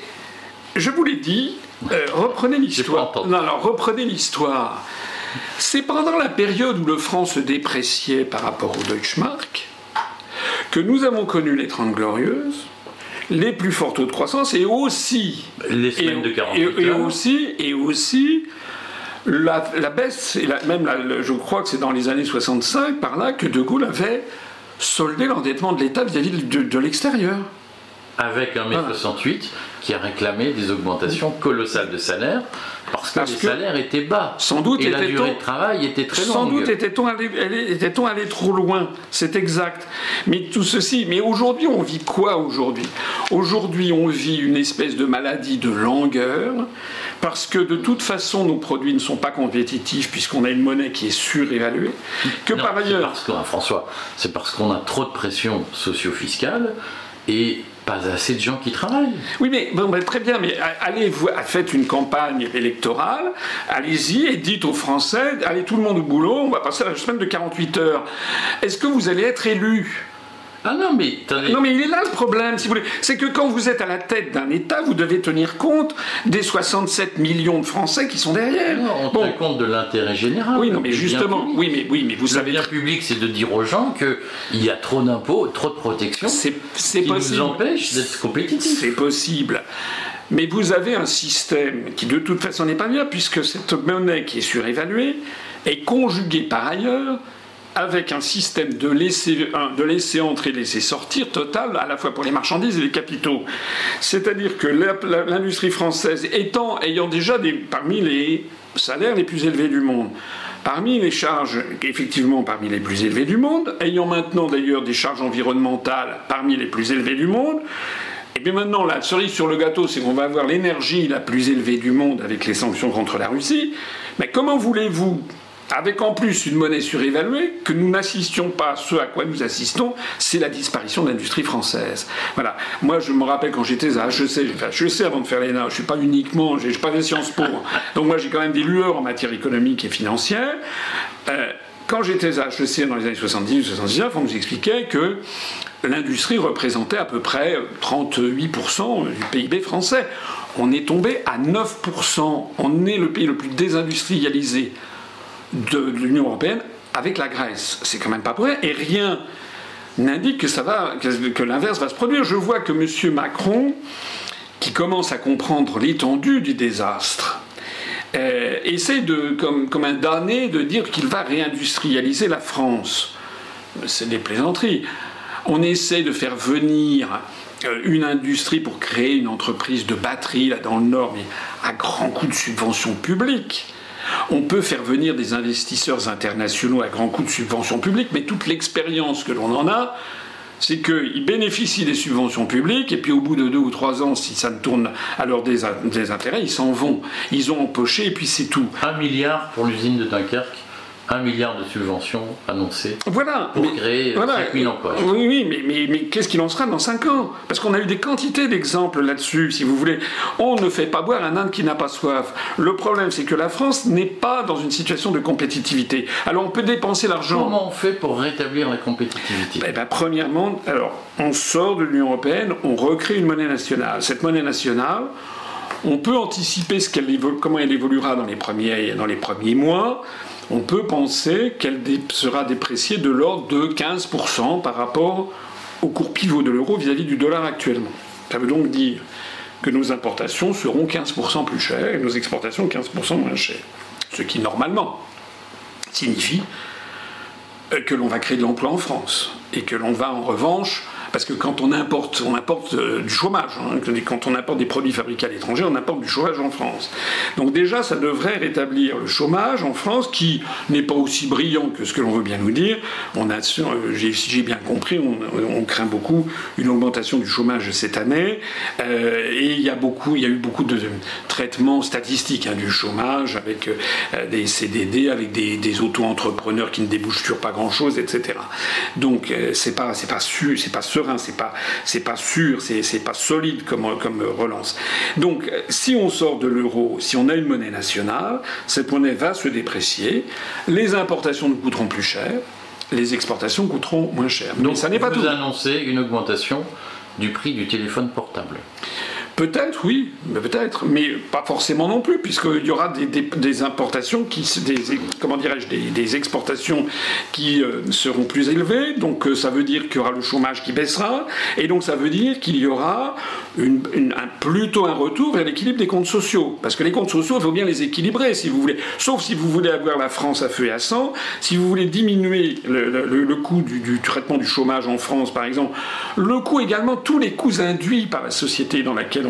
je vous l'ai dit, euh, reprenez l'histoire. Non, alors reprenez l'histoire. C'est pendant la période où le franc se dépréciait par rapport au Deutschmark que nous avons connu les Trente Glorieuses, les plus forts taux de croissance et aussi les semaines de 48 et, aussi et aussi la, baisse et même je crois que c'est dans les années 65 par là que De Gaulle avait soldé l'endettement de l'État vis-à-vis de, l'extérieur. Avec un mai 68 qui a réclamé des augmentations colossales de salaire parce que Parce les que- salaires étaient bas. Sans doute et la durée de travail était très Sans longue. doute était-on allé, était-on allé trop loin, c'est exact. Mais tout ceci, mais aujourd'hui on vit quoi aujourd'hui? Aujourd'hui on vit une espèce de maladie de langueur, parce que de toute façon nos produits ne sont pas compétitifs puisqu'on a une monnaie qui est surévaluée, que Non, par ailleurs... parce qu'on- François, c'est parce qu'on a trop de pression socio-fiscale et pas assez de gens qui travaillent. Oui, mais bon, très bien, mais allez, vous faites une campagne électorale, allez-y et dites aux Français, allez tout le monde au boulot, on va passer la semaine de 48 heures. Est-ce que vous allez être élu Ah non, mais attendez, Non, mais il est là le problème, si vous voulez. C'est que quand vous êtes à la tête d'un État, vous devez tenir compte des 67 millions de Français qui sont derrière. non, on Bon. tient compte de l'intérêt général. Oui, non, mais justement, oui, mais, oui, mais vous Le savez bien public, c'est de dire aux gens qu'il y a trop d'impôts, trop de protection, c'est qui nous possible. empêche d'être compétitifs. C'est possible. Mais vous avez un système qui de toute façon n'est pas bien, puisque cette monnaie qui est surévaluée est conjuguée par ailleurs avec un système de laisser, entrer, laisser sortir total, à la fois pour les marchandises et les capitaux. C'est-à-dire que l'industrie française étant, ayant déjà parmi les salaires les plus élevés du monde, Parmi les charges, effectivement parmi les plus élevées du monde, ayant maintenant d'ailleurs des charges environnementales parmi les plus élevées du monde, et bien maintenant la cerise sur le gâteau, c'est qu'on va avoir l'énergie la plus élevée du monde avec les sanctions contre la Russie. Mais comment voulez-vous, avec en plus une monnaie surévaluée, que nous n'assistions pas à ce à quoi nous assistons, c'est la disparition de l'industrie française. Voilà. Moi, je me rappelle quand j'étais à HEC, j'ai fait HEC avant de faire l'ENA, je suis pas uniquement, j'ai j'ai pas fait Sciences Po. hein. Donc moi, j'ai quand même des lueurs en matière économique et financière. Euh, quand j'étais à HEC dans les années 70-79, on nous expliquait que l'industrie représentait à peu près 38% du PIB français. On est tombé à 9%. On est le pays le plus désindustrialisé de l'Union européenne avec la Grèce. C'est quand même pas vrai. Et rien n'indique que, que l'inverse va se produire. Je vois que M. Macron, qui commence à comprendre l'étendue du désastre, euh, essaie de, comme, comme un damné de dire qu'il va réindustrialiser la France. C'est des plaisanteries. On essaie de faire venir euh, une industrie pour créer une entreprise de batterie là dans le Nord, mais à grands coups de subventions publiques. On peut faire venir des investisseurs internationaux à grands coups de subventions publiques, mais toute l'expérience que l'on en a, c'est qu'ils bénéficient des subventions publiques et puis au bout de deux ou trois ans, si ça ne tourne à leur dés- désintérêt, ils s'en vont. Ils ont empoché et puis c'est tout. Un milliard pour l'usine de Dunkerque, un milliard de subventions annoncées. Voilà. Pour créer 5 000 emplois. Oui, oui, mais, mais, mais qu'est-ce qu'il en sera dans 5 ans? Parce qu'on a eu des quantités d'exemples là-dessus, si vous voulez. On ne fait pas boire un Inde qui n'a pas soif. Le problème, c'est que la France n'est pas dans une situation de compétitivité. Alors on peut dépenser l'argent. Comment on fait pour rétablir la compétitivité? Eh ben, premièrement, alors, on sort de l'Union européenne, on recrée une monnaie nationale. Cette monnaie nationale, on peut anticiper ce comment elle évoluera dans les premiers, dans les premiers mois. On peut penser qu'elle sera dépréciée de l'ordre de 15% par rapport au cours pivot de l'euro vis-à-vis du dollar actuellement. Ça veut donc dire que nos importations seront 15% plus chères et nos exportations 15% moins chères. Ce qui, normalement, signifie euh, que l'on va créer de l'emploi en France et que l'on va en revanche, parce que quand on importe, on importe euh, du chômage, hein, quand on importe des produits fabriqués à l'étranger, on importe du chômage en France. Donc déjà, ça devrait rétablir le chômage en France, qui n'est pas aussi brillant que ce que l'on veut bien nous dire. On a, si j'ai bien compris, on, craint beaucoup une augmentation du chômage cette année, euh, et il y a beaucoup, il y a eu beaucoup de traitements statistiques hein, du chômage avec euh, des CDD, avec des, auto-entrepreneurs qui ne débouchent sur pas grand-chose, etc. Donc c'est pas, c'est pas sûr, c'est pas serein, c'est pas, c'est pas sûr, c'est, c'est pas solide comme, comme relance. Donc si on sort de l'euro, si on a une monnaie nationale, cette monnaie va se déprécier, les importations nous coûteront plus cher, les exportations coûteront moins cher. Donc ça n'est pas vous tout. annoncez une augmentation du prix du téléphone portable. Peut-être, oui, peut-être, mais pas forcément non plus, puisqu'il y aura des, importations qui, des, comment dirais-je, des, exportations qui euh, seront plus élevées. Donc euh, ça veut dire qu'il y aura le chômage qui baissera, et donc ça veut dire qu'il y aura plutôt un retour vers l'équilibre des comptes sociaux, parce que les comptes sociaux, il faut bien les équilibrer, si vous voulez. Sauf si vous voulez avoir la France à feu et à sang, si vous voulez diminuer le coût du, du traitement du chômage en France, par exemple, le coût également, tous les coûts induits par la société dans laquelle on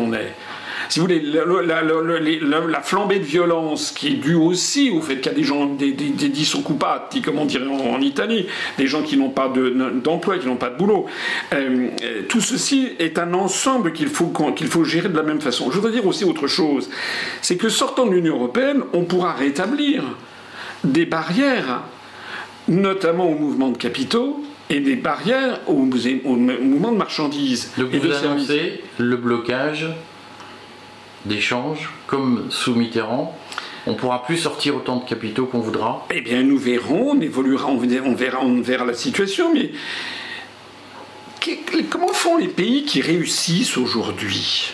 si vous voulez, la, flambée de violence qui est due aussi au fait qu'il y a des gens, des, des, des comme on dirait en, Italie, des gens qui n'ont pas d'emploi, qui n'ont pas de boulot. Euh, euh, tout ceci est un ensemble qu'il faut, qu'il faut gérer de la même façon. Je voudrais dire aussi autre chose, c'est que sortant de l'Union européenne, on pourra rétablir des barrières, notamment au mouvement de capitaux, et des barrières au, mouvement de marchandises et de services. le blocage d'échanges, comme sous Mitterrand, on pourra plus sortir autant de capitaux qu'on voudra. Eh bien, nous verrons, on évoluera, on verra, on verra la situation, mais comment font les pays qui réussissent aujourd'hui?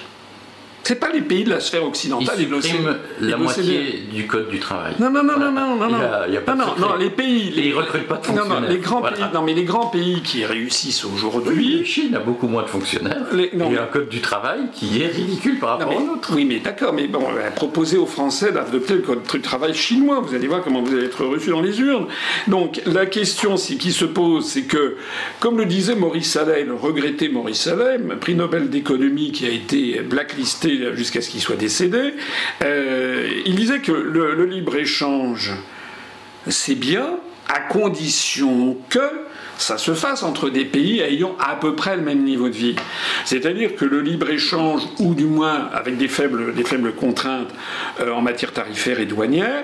C'est pas les pays de la sphère occidentale. Ils suppriment la moitié du code du travail. Non, non, non, non, non, non, non. Il y a, pas non, non, les pays. Les... ils recrutent pas de fonctionnaires. Non, non, les grands pays, non, mais les grands pays qui réussissent aujourd'hui. la Chine a beaucoup moins de fonctionnaires. Il y a un code du travail qui est ridicule par rapport à l'autre. Oui, mais d'accord, mais bon, proposer aux Français d'adopter le code du travail chinois, vous allez voir comment vous allez être reçus dans les urnes. Donc la question qui se pose, c'est que, comme le disait Maurice Allais, le regretté Maurice Allais, prix Nobel d'économie qui a été blacklisté jusqu'à ce qu'il soit décédé, euh, il disait que le, libre-échange, c'est bien à condition que ça se fasse entre des pays ayant à peu près le même niveau de vie. C'est-à-dire que le libre-échange, ou du moins avec des faibles, des faibles contraintes euh, en matière tarifaire et douanière,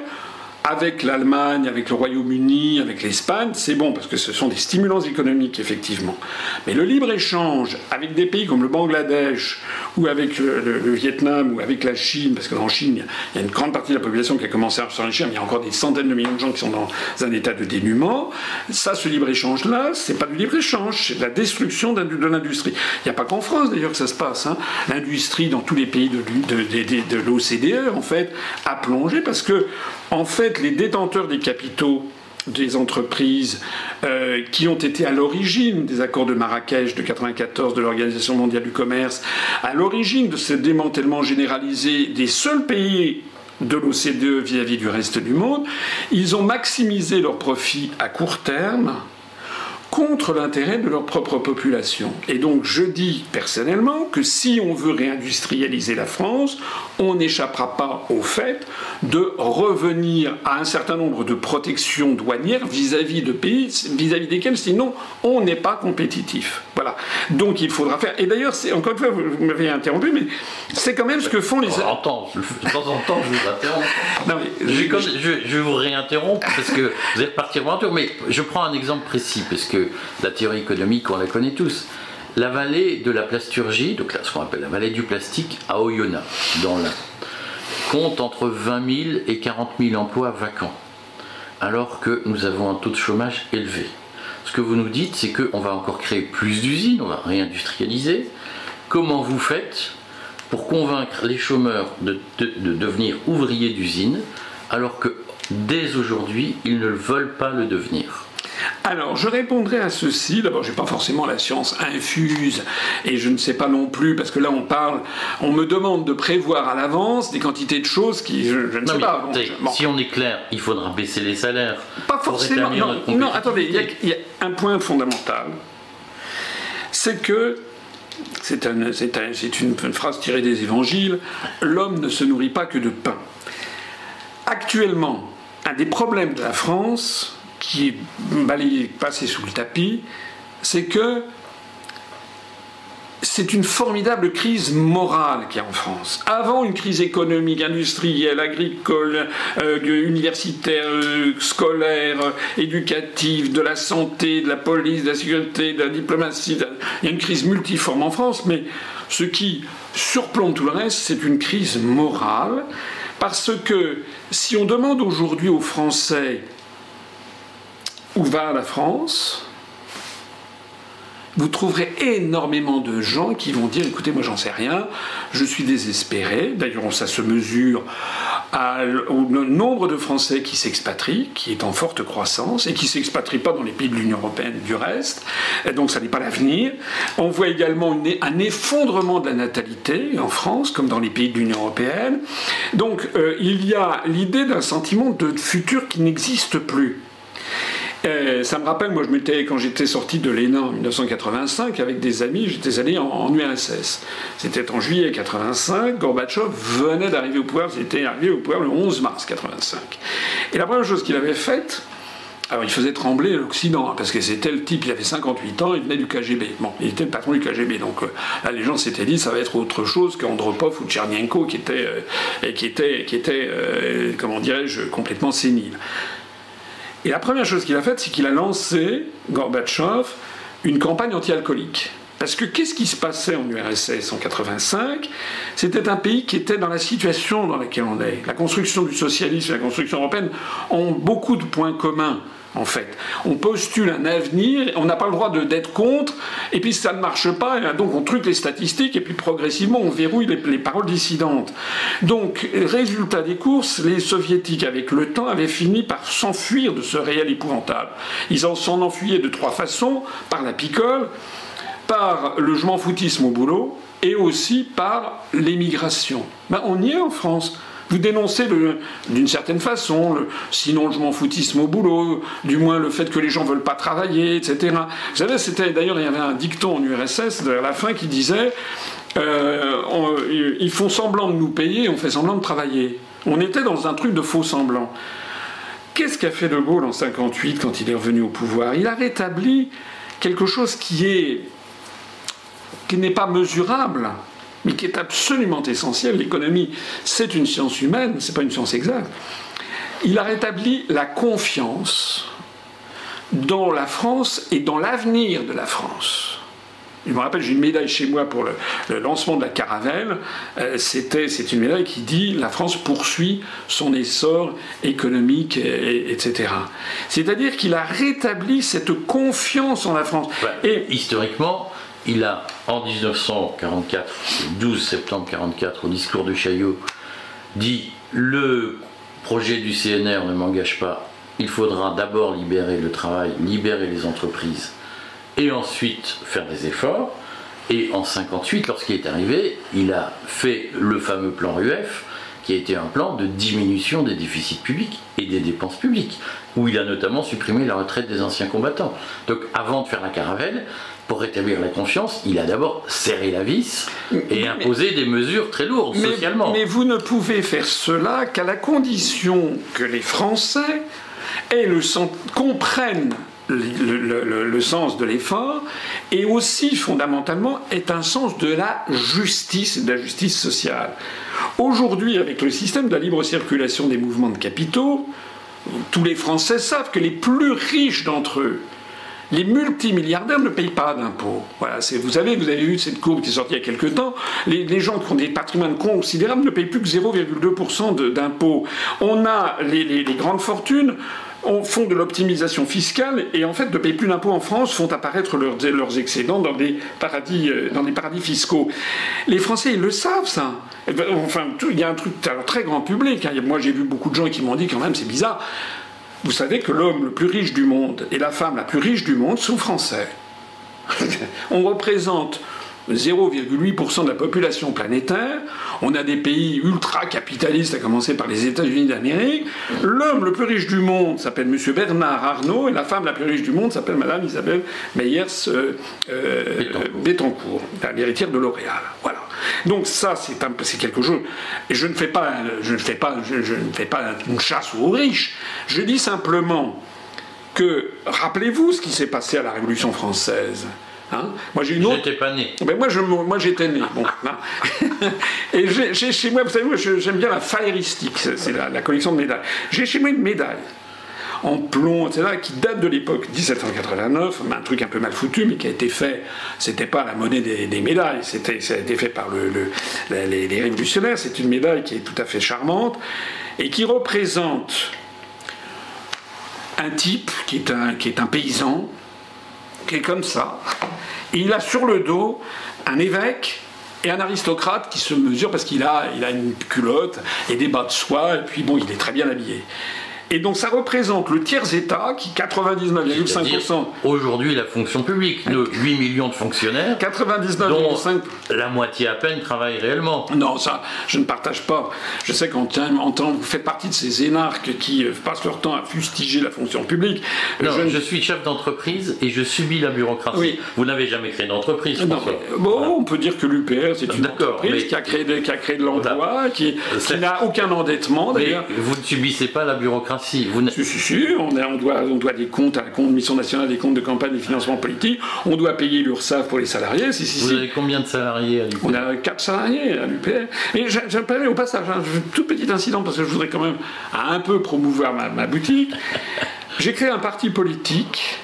avec l'Allemagne, avec le Royaume-Uni, avec l'Espagne, c'est bon parce que ce sont des stimulants économiques effectivement. Mais le libre-échange avec des pays comme le Bangladesh ou avec le, Vietnam ou avec la Chine, parce qu'en Chine, il y a une grande partie de la population qui a commencé à s'enrichir, mais il y a encore des centaines de millions de gens qui sont dans un état de dénuement. Ça, ce libre-échange-là, c'est pas du libre-échange, c'est de la destruction de l'industrie. Il n'y a pas qu'en France d'ailleurs que ça se passe. Hein. L'industrie dans tous les pays de, de l'OCDE, en fait, a plongé parce que, en fait, les détenteurs des capitaux des entreprises euh, qui ont été à l'origine des accords de Marrakech de 1994 de l'Organisation mondiale du commerce, à l'origine de ce démantèlement généralisé des seuls pays de l'OCDE vis-à-vis du reste du monde, ils ont maximisé leurs profits à court terme contre l'intérêt de leur propre population. Et donc je dis personnellement que si on veut réindustrialiser la France, on n'échappera pas au fait de revenir à un certain nombre de protections douanières vis-à-vis de pays vis-à-vis desquels sinon on n'est pas compétitif. Voilà. Donc il faudra faire. Et d'ailleurs, c'est encore une fois, vous m'avez interrompu, mais c'est quand même ce que font les. De temps en temps, je vous interromps. (laughs) Non, mais je, vais vous réinterrompre parce que vous allez repartir tour, mais je prends un exemple précis parce que la théorie économique, on la connaît tous. La vallée de la plasturgie, donc là, ce qu'on appelle la vallée du plastique, à Oyonnax, dans l'Ain, compte entre 20 000 et 40 000 emplois vacants, alors que nous avons un taux de chômage élevé. Ce que vous nous dites, c'est qu'on va encore créer plus d'usines, on va réindustrialiser. Comment vous faites pour convaincre les chômeurs de, de devenir ouvriers d'usines, alors que dès aujourd'hui, ils ne veulent pas le devenir? Alors, je répondrai à ceci. D'abord, je n'ai pas forcément la science infuse et je ne sais pas non plus, parce que là, on parle, on me demande de prévoir à l'avance des quantités de choses qui, je, ne sais pas. Si on est clair, il faudra baisser les salaires. Pas forcément. Non, attendez, il y, a un point fondamental. C'est que c'est une, une, phrase tirée des évangiles, l'homme ne se nourrit pas que de pain. Actuellement, un des problèmes de la France, qui est balayé, passé sous le tapis, c'est que c'est une formidable crise morale qu'il y a en France. Avant une crise économique, industrielle, agricole, euh, universitaire, euh, scolaire, éducative, de la santé, de la police, de la sécurité, de la diplomatie, il y a une crise multiforme en France, mais ce qui surplombe tout le reste, c'est une crise morale, parce que si on demande aujourd'hui aux Français où va la France, vous trouverez énormément de gens qui vont dire écoutez, moi j'en sais rien, je suis désespéré. D'ailleurs, ça se mesure au nombre de Français qui s'expatrient, qui est en forte croissance et qui ne s'expatrient pas dans les pays de l'Union européenne du reste. Et donc, ça n'est pas l'avenir. On voit également un effondrement de la natalité en France, comme dans les pays de l'Union européenne. Donc, euh, il y a l'idée d'un sentiment de futur qui n'existe plus. Ça me rappelle, moi, je m'étais, quand j'étais sorti de l'ENA en 1985, avec des amis, j'étais allé en, URSS. C'était en juillet 85, Gorbatchev venait d'arriver au pouvoir, c'était arrivé au pouvoir le 11 mars 85. Et la première chose qu'il avait faite, alors il faisait trembler l'Occident, hein, parce que c'était le type, il avait 58 ans, il venait du KGB. Bon, il était le patron du KGB, donc euh, là les gens s'étaient dit ça va être autre chose qu'Andropov ou Tchernienko qui était, euh, qui était, qui était euh, comment dirais-je, complètement sénile. Et la première chose qu'il a faite, c'est qu'il a lancé, Gorbatchev, une campagne anti-alcoolique. Parce que qu'est-ce qui se passait en URSS en 85 C'était un pays qui était dans la situation dans laquelle on est. La construction du socialisme et la construction européenne ont beaucoup de points communs en fait. On postule un avenir, on n'a pas le droit d'être contre, et puis ça ne marche pas, et donc on truque les statistiques, et puis progressivement on verrouille les, les, paroles dissidentes. Donc, résultat des courses, les soviétiques, avec le temps, avaient fini par s'enfuir de ce réel épouvantable. Ils en s'en enfuyaient de trois façons, par la picole, par le je m'en foutisme au boulot, et aussi par l'émigration. Ben, on y est en France. Vous dénoncez d'une certaine façon, sinon je m'en foutisme au boulot, du moins le fait que les gens veulent pas travailler, etc. Vous savez, c'était d'ailleurs, il y avait un dicton en URSS vers la fin qui disait euh, ils font semblant de nous payer, on fait semblant de travailler. On était dans un truc de faux semblant. Qu'est-ce qu'a fait De Gaulle en 58 quand il est revenu au pouvoir? Il a rétabli quelque chose qui est qui n'est pas mesurable, mais qui est absolument essentiel. L'économie, c'est une science humaine, c'est pas une science exacte. Il a rétabli la confiance dans la France et dans l'avenir de la France. Je me rappelle, j'ai une médaille chez moi pour le, lancement de la Caravelle. Euh, c'était, c'est une médaille qui dit la France poursuit son essor économique, etc. C'est-à-dire qu'il a rétabli cette confiance en la France. et historiquement, il a, en 1944, 12 septembre 1944, au discours de Chaillot, dit le projet du CNR ne m'engage pas, il faudra d'abord libérer le travail, libérer les entreprises, et ensuite faire des efforts. Et en 1958, lorsqu'il est arrivé, il a fait le fameux plan RUF, qui a été un plan de diminution des déficits publics et des dépenses publiques, où il a notamment supprimé la retraite des anciens combattants. Donc avant de faire la caravelle, pour rétablir la confiance, il a d'abord serré la vis et imposé des mesures très lourdes socialement. Mais vous ne pouvez faire cela qu'à la condition que les Français aient le comprennent le, le, sens de l'effort et aussi fondamentalement est un sens de la justice de la justice sociale. Aujourd'hui, avec le système de la libre circulation des mouvements de capitaux, tous les Français savent que les plus riches d'entre eux les multimilliardaires ne payent pas d'impôts. Vous savez, vous avez vu cette courbe qui est sortie il y a quelques temps. Les, gens qui ont des patrimoines considérables ne payent plus que 0,2% d'impôts. On a les, grandes fortunes font de l'optimisation fiscale et en fait ne payent plus d'impôts en France, font apparaître leurs, excédents dans des, paradis, euh, dans des paradis fiscaux. Les Français, ils le savent, ça. Enfin, il y a un truc très grand public. Hein. Moi, j'ai vu beaucoup de gens qui m'ont dit quand même, c'est bizarre. Vous savez que l'homme le plus riche du monde et la femme la plus riche du monde sont français. (laughs) On représente 0,8% de la population planétaire. On a des pays ultra-capitalistes, à commencer par les États-Unis d'Amérique. L'homme le plus riche du monde s'appelle M. Bernard Arnault, et la femme la plus riche du monde s'appelle Mme Isabelle Meyers euh, euh Bettencourt, l'héritière de L'Oréal. Voilà. Donc ça, c'est quelque chose. Et je ne fais pas, je ne fais pas, je, ne fais pas une chasse aux riches. Je dis simplement que rappelez-vous ce qui s'est passé à la Révolution française. Hein moi j'ai une autre. J'étais pas né. Ben moi, je, moi j'étais né. Bon, (laughs) et j'ai chez moi, vous savez, moi j'aime bien la phaléristique, c'est la, la, collection de médailles. J'ai chez moi une médaille en plomb, etc., qui date de l'époque 1789, un truc un peu mal foutu, mais qui a été fait, c'était pas la monnaie des, médailles, c'était, ça a été fait par le, les, révolutionnaires, c'est une médaille qui est tout à fait charmante, et qui représente un type qui est un, qui est un paysan, qui est comme ça, et il a sur le dos un évêque et un aristocrate qui se mesure parce qu'il a, a une culotte et des bas de soie, et puis bon, il est très bien habillé. Et donc ça représente le tiers-État qui 99,5%. Aujourd'hui, la fonction publique, nos 8 millions de fonctionnaires, 99,5%. La moitié à peine travaille réellement. Non, ça, je ne partage pas. Je sais qu'en temps, vous faites partie de ces énarques qui euh, passent leur temps à fustiger la fonction publique. Non, je, suis chef d'entreprise et je subis la bureaucratie. Vous n'avez jamais créé d'entreprise, bon, on peut dire que l'UPR, c'est une entreprise qui, a créé de, qui a créé de l'emploi, qui, n'a aucun endettement d'ailleurs. Vous ne subissez pas la bureaucratie. Vous si, si, si, on, on, doit, on doit des comptes à la compte Mission nationale des comptes de campagne et financement politique. On doit payer l'URSSAF pour les salariés. Si, si, vous avez combien de salariés à l'UPR On a 4 salariés à l'UPR. Et j'appelle au passage, un hein, tout petit incident parce que je voudrais quand même un peu promouvoir ma, ma boutique. J'ai créé un parti politique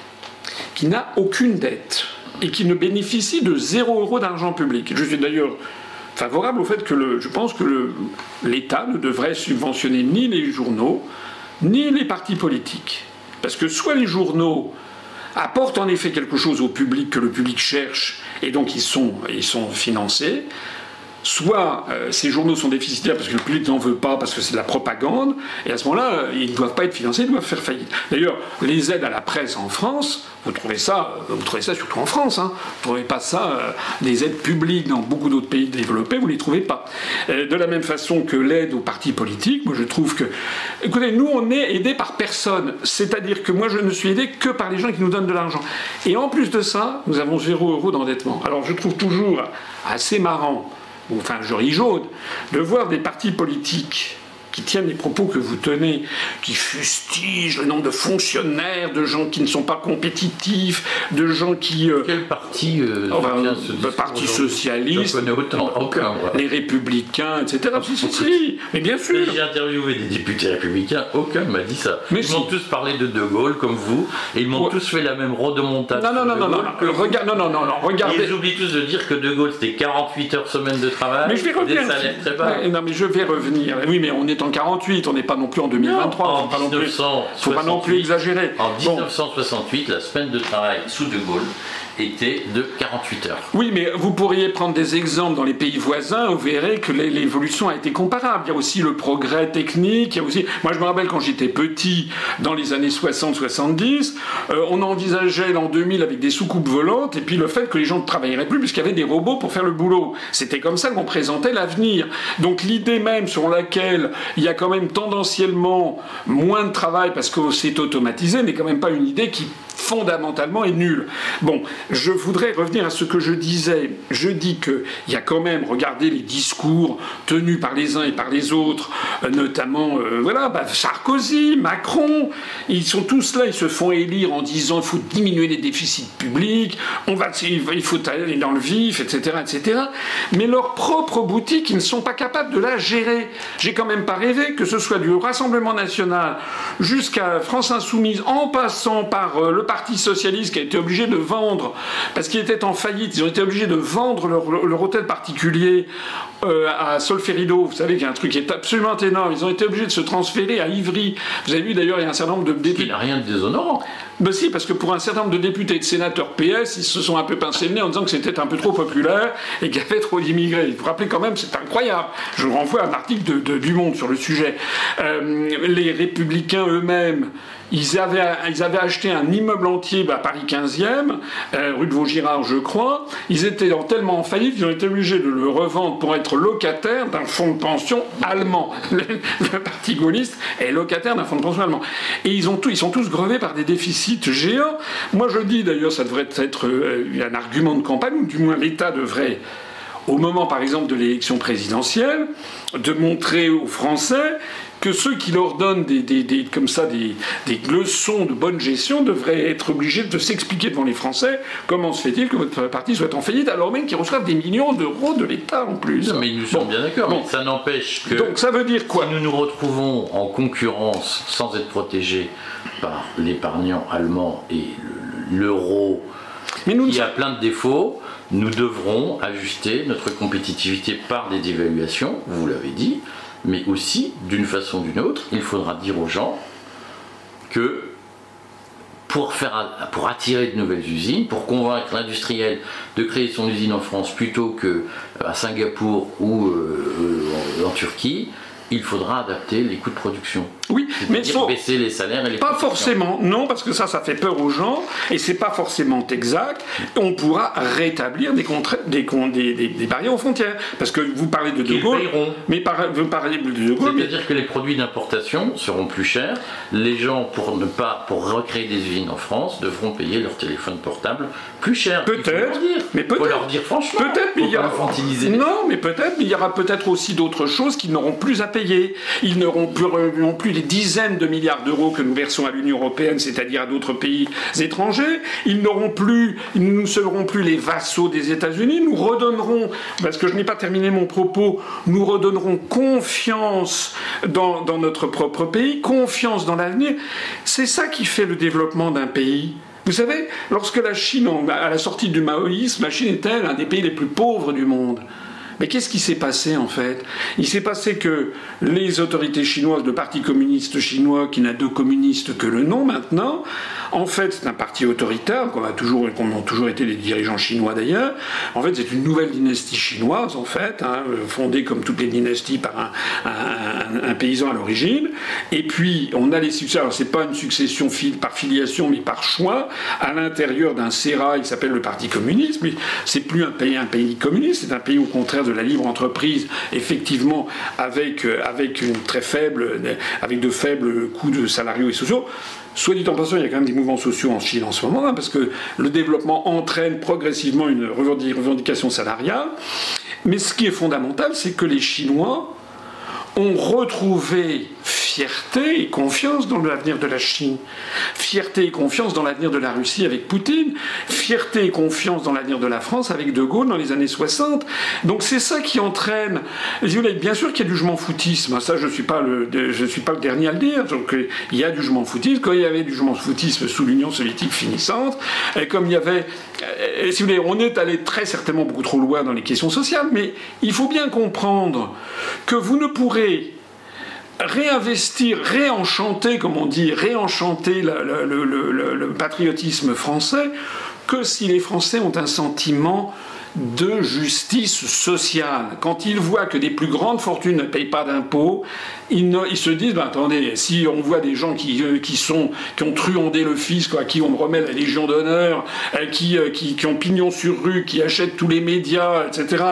qui n'a aucune dette et qui ne bénéficie de 0 euro d'argent public. Je suis d'ailleurs favorable au fait que le, je pense que l'État ne devrait subventionner ni les journaux, ni les partis politiques. Parce que soit les journaux apportent en effet quelque chose au public que le public cherche, et donc ils sont, ils sont financés, soit euh, ces journaux sont déficitaires parce que le public n'en veut pas, parce que c'est de la propagande, et à ce moment-là, euh, ils ne doivent pas être financés, ils doivent faire faillite. D'ailleurs, les aides à la presse en France, vous trouvez ça, euh, vous trouvez ça surtout en France, hein, vous ne trouvez pas ça, des aides publiques dans beaucoup d'autres pays développés, vous ne les trouvez pas. de la même façon que l'aide aux partis politiques, moi je trouve que... Écoutez, nous on est aidés par personne, c'est-à-dire que moi je ne suis aidé que par les gens qui nous donnent de l'argent. Et en plus de ça, nous avons zéro euro d'endettement. Alors je trouve toujours assez marrant enfin je ris jaune, de voir des partis politiques qui tiennent les propos que vous tenez, qui fustigent le nombre de fonctionnaires, de gens qui ne sont pas compétitifs, de gens qui... Euh, Quel parti euh, oh, ben, Le Parti socialiste, autant, aucun, les républicains, etc. Si, si, si, mais bien sûr. J'ai interviewé des députés républicains, aucun m'a dit ça. Mais ils m'ont tous parlé de De Gaulle, comme vous, et ils m'ont tous fait la même rodomontage. Non, non, non, non, non, regarde, non, non, non, non, regardez. Et ils oublient tous de dire que De Gaulle, c'était 48 heures semaine de travail, mais je vais revenir. des salaires très bas. non, mais je vais revenir. Oui, mais on est en 48, on n'est pas non plus en 2023. Non, en faut pas non plus exagérer. En 1968, la semaine de travail sous De Gaulle était de 48 heures. Oui, mais vous pourriez prendre des exemples dans les pays voisins, vous verrez que l'évolution a été comparable. Il y a aussi le progrès technique, il y a aussi... Moi, je me rappelle quand j'étais petit, dans les années 60-70, euh, on envisageait l'an 2000 avec des soucoupes volantes, et puis le fait que les gens ne travailleraient plus puisqu'il y avait des robots pour faire le boulot. C'était comme ça qu'on présentait l'avenir. Donc l'idée même sur laquelle il y a quand même tendanciellement moins de travail parce que c'est automatisé n'est quand même pas une idée qui fondamentalement est nulle. Bon, je voudrais revenir à ce que je disais. Je dis qu'il y a quand même, regardez les discours tenus par les uns et par les autres, euh, notamment euh, voilà, bah, Sarkozy, Macron, ils sont tous là, ils se font élire en disant il faut diminuer les déficits publics, on va, il faut aller dans le vif, etc., etc. Mais leur propre boutique, ils ne sont pas capables de la gérer. J'ai quand même pas rêvé que ce soit du Rassemblement national jusqu'à France Insoumise, en passant par euh, le Parti socialiste qui a été obligé de vendre, parce qu'il était en faillite, ils ont été obligés de vendre leur, hôtel particulier euh, à Solferido. Vous savez qu'il y a un truc qui est absolument énorme. Ils ont été obligés de se transférer à Ivry. Vous avez vu d'ailleurs, il y a un certain nombre de députés. Il n'a rien de déshonorant. Ben si, parce que pour un certain nombre de députés et de sénateurs PS, ils se sont un peu pincés le nez en disant que c'était un peu trop populaire et qu'il y avait trop d'immigrés. Il faut rappeler quand même, c'est incroyable. Je vous renvoie à un article de, du Monde sur le sujet. Euh, les républicains eux-mêmes ils avaient, ils avaient acheté un immeuble entier à Paris 15e, euh, rue de Vaugirard, je crois. Ils étaient tellement en faillite qu'ils ont été obligés de le revendre pour être locataire d'un fonds de pension allemand. (laughs) Le, parti gaulliste est locataire d'un fonds de pension allemand. Et ils, ont ils sont tous grevés par des déficits géants. Moi, je dis d'ailleurs, ça devrait être euh, un argument de campagne, ou du moins l'État devrait au moment par exemple de l'élection présidentielle, de montrer aux Français que ceux qui leur donnent des, comme ça des, leçons de bonne gestion devraient être obligés de s'expliquer devant les Français comment se fait-il que votre parti soit en faillite alors même qu'ils reçoivent des millions d'euros de l'État en plus. mais nous sommes bien d'accord. mais Ça n'empêche que. Donc ça veut dire quoi? Si nous nous retrouvons en concurrence sans être protégés par l'épargnant allemand et l'euro qui a plein de défauts, nous devrons ajuster notre compétitivité par des dévaluations, vous l'avez dit, mais aussi, d'une façon ou d'une autre, il faudra dire aux gens que pour, faire, attirer de nouvelles usines, pour convaincre l'industriel de créer son usine en France plutôt qu'à Singapour ou euh, en, Turquie, il faudra adapter les coûts de production. Oui, mais faut baisser les salaires et les Pas forcément, non, parce que ça, ça fait peur aux gens, et c'est pas forcément exact. On pourra rétablir des, des, des, des, barrières aux frontières. Parce que vous parlez de De Gaulle. Mais vous parlez de De Gaulle. C'est-à-dire que les produits d'importation seront plus chers. Les gens, pour ne pas, pour recréer des usines en France, devront payer leur téléphone portable plus cher. Peut-être. Mais peut-être. leur dire franchement. Peut-être, mais il y aura. Non, mais peut-être, mais il y aura peut-être aussi d'autres choses qui n'auront plus à payer. Ils n'auront plus, non plus les dizaines de milliards d'euros que nous versons à l'Union européenne, c'est-à-dire à, d'autres pays étrangers. Ils n'auront plus, ils ne seront plus les vassaux des États-Unis. Nous redonnerons, parce que je n'ai pas terminé mon propos, nous redonnerons confiance dans, notre propre pays, confiance dans l'avenir. C'est ça qui fait le développement d'un pays. Vous savez, lorsque la Chine, à la sortie du maoïsme, la Chine était l'un des pays les plus pauvres du monde? Mais qu'est-ce qui s'est passé en fait? Il s'est passé que les autorités chinoises, le Parti communiste chinois, qui n'a de communiste que le nom maintenant, en fait c'est un parti autoritaire, comme a toujours, ont toujours été les dirigeants chinois d'ailleurs. En fait c'est une nouvelle dynastie chinoise en fait, hein, fondée comme toutes les dynasties par un, paysan à l'origine. Et puis on a les succès. Alors c'est pas une succession par filiation, mais par choix à l'intérieur d'un sérail qui s'appelle le Parti communiste. Mais c'est plus un pays, un pays communiste, c'est un pays au contraire la libre entreprise, effectivement, avec, euh, avec, une très faible, avec de faibles coûts de salariaux et sociaux. Soit dit en passant, il y a quand même des mouvements sociaux en Chine en ce moment, hein, parce que le développement entraîne progressivement une revendication salariale. Mais ce qui est fondamental, c'est que les Chinois ont retrouvé fierté et confiance dans l'avenir de la Chine, fierté et confiance dans l'avenir de la Russie avec Poutine, fierté et confiance dans l'avenir de la France avec De Gaulle dans les années 60. Donc c'est ça qui entraîne. Bien sûr qu'il y a du jugement foutisme, ça je ne suis, pas le, suis pas le dernier à le dire. Donc il y a du jugement foutisme. Quand il y avait du jugement foutisme sous l'Union soviétique finissante, et comme il y avait. Euh, si vous voulez, on est allé très certainement beaucoup trop loin dans les questions sociales, mais il faut bien comprendre que vous ne pourrez réinvestir, réenchanter, comme on dit, réenchanter le, patriotisme français que si les Français ont un sentiment de justice sociale. Quand ils voient que des plus grandes fortunes ne payent pas d'impôts, ils, se disent ben, attendez, si on voit des gens qui, euh, sont, qui ont truandé le fisc, à qui on remet la Légion d'honneur, qui, euh, qui, qui, ont pignon sur rue, qui achètent tous les médias, etc.,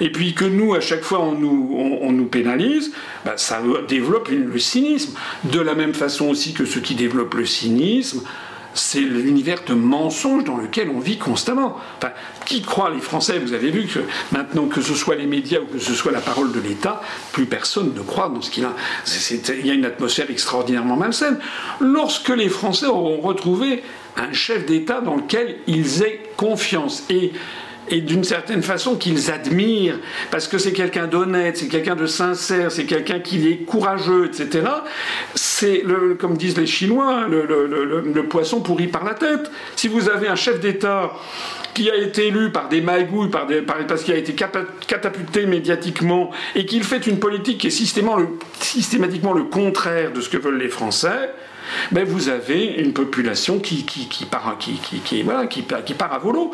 et puis que nous, à chaque fois, on nous, on, nous pénalise, ben, ça développe le cynisme. De la même façon aussi que ceux qui développent le cynisme, c'est l'univers de mensonges dans lequel on vit constamment. Qui croit les Français? Vous avez vu que maintenant, que ce soit les médias ou que ce soit la parole de l'État, plus personne ne croit dans ce qu'il a. il y a une atmosphère extraordinairement malsaine. Lorsque les Français auront retrouvé un chef d'État dans lequel ils aient confiance et et d'une certaine façon qu'ils admirent, parce que c'est quelqu'un d'honnête, c'est quelqu'un de sincère, c'est quelqu'un qui est courageux, etc. C'est, comme disent les Chinois, le, poisson pourri par la tête. Si vous avez un chef d'État qui a été élu par des magouilles, par parce qu'il a été catapulté médiatiquement, et qu'il fait une politique qui est systématiquement le contraire de ce que veulent les Français, ben vous avez une population qui, qui, part, qui, qui, voilà, part à volo.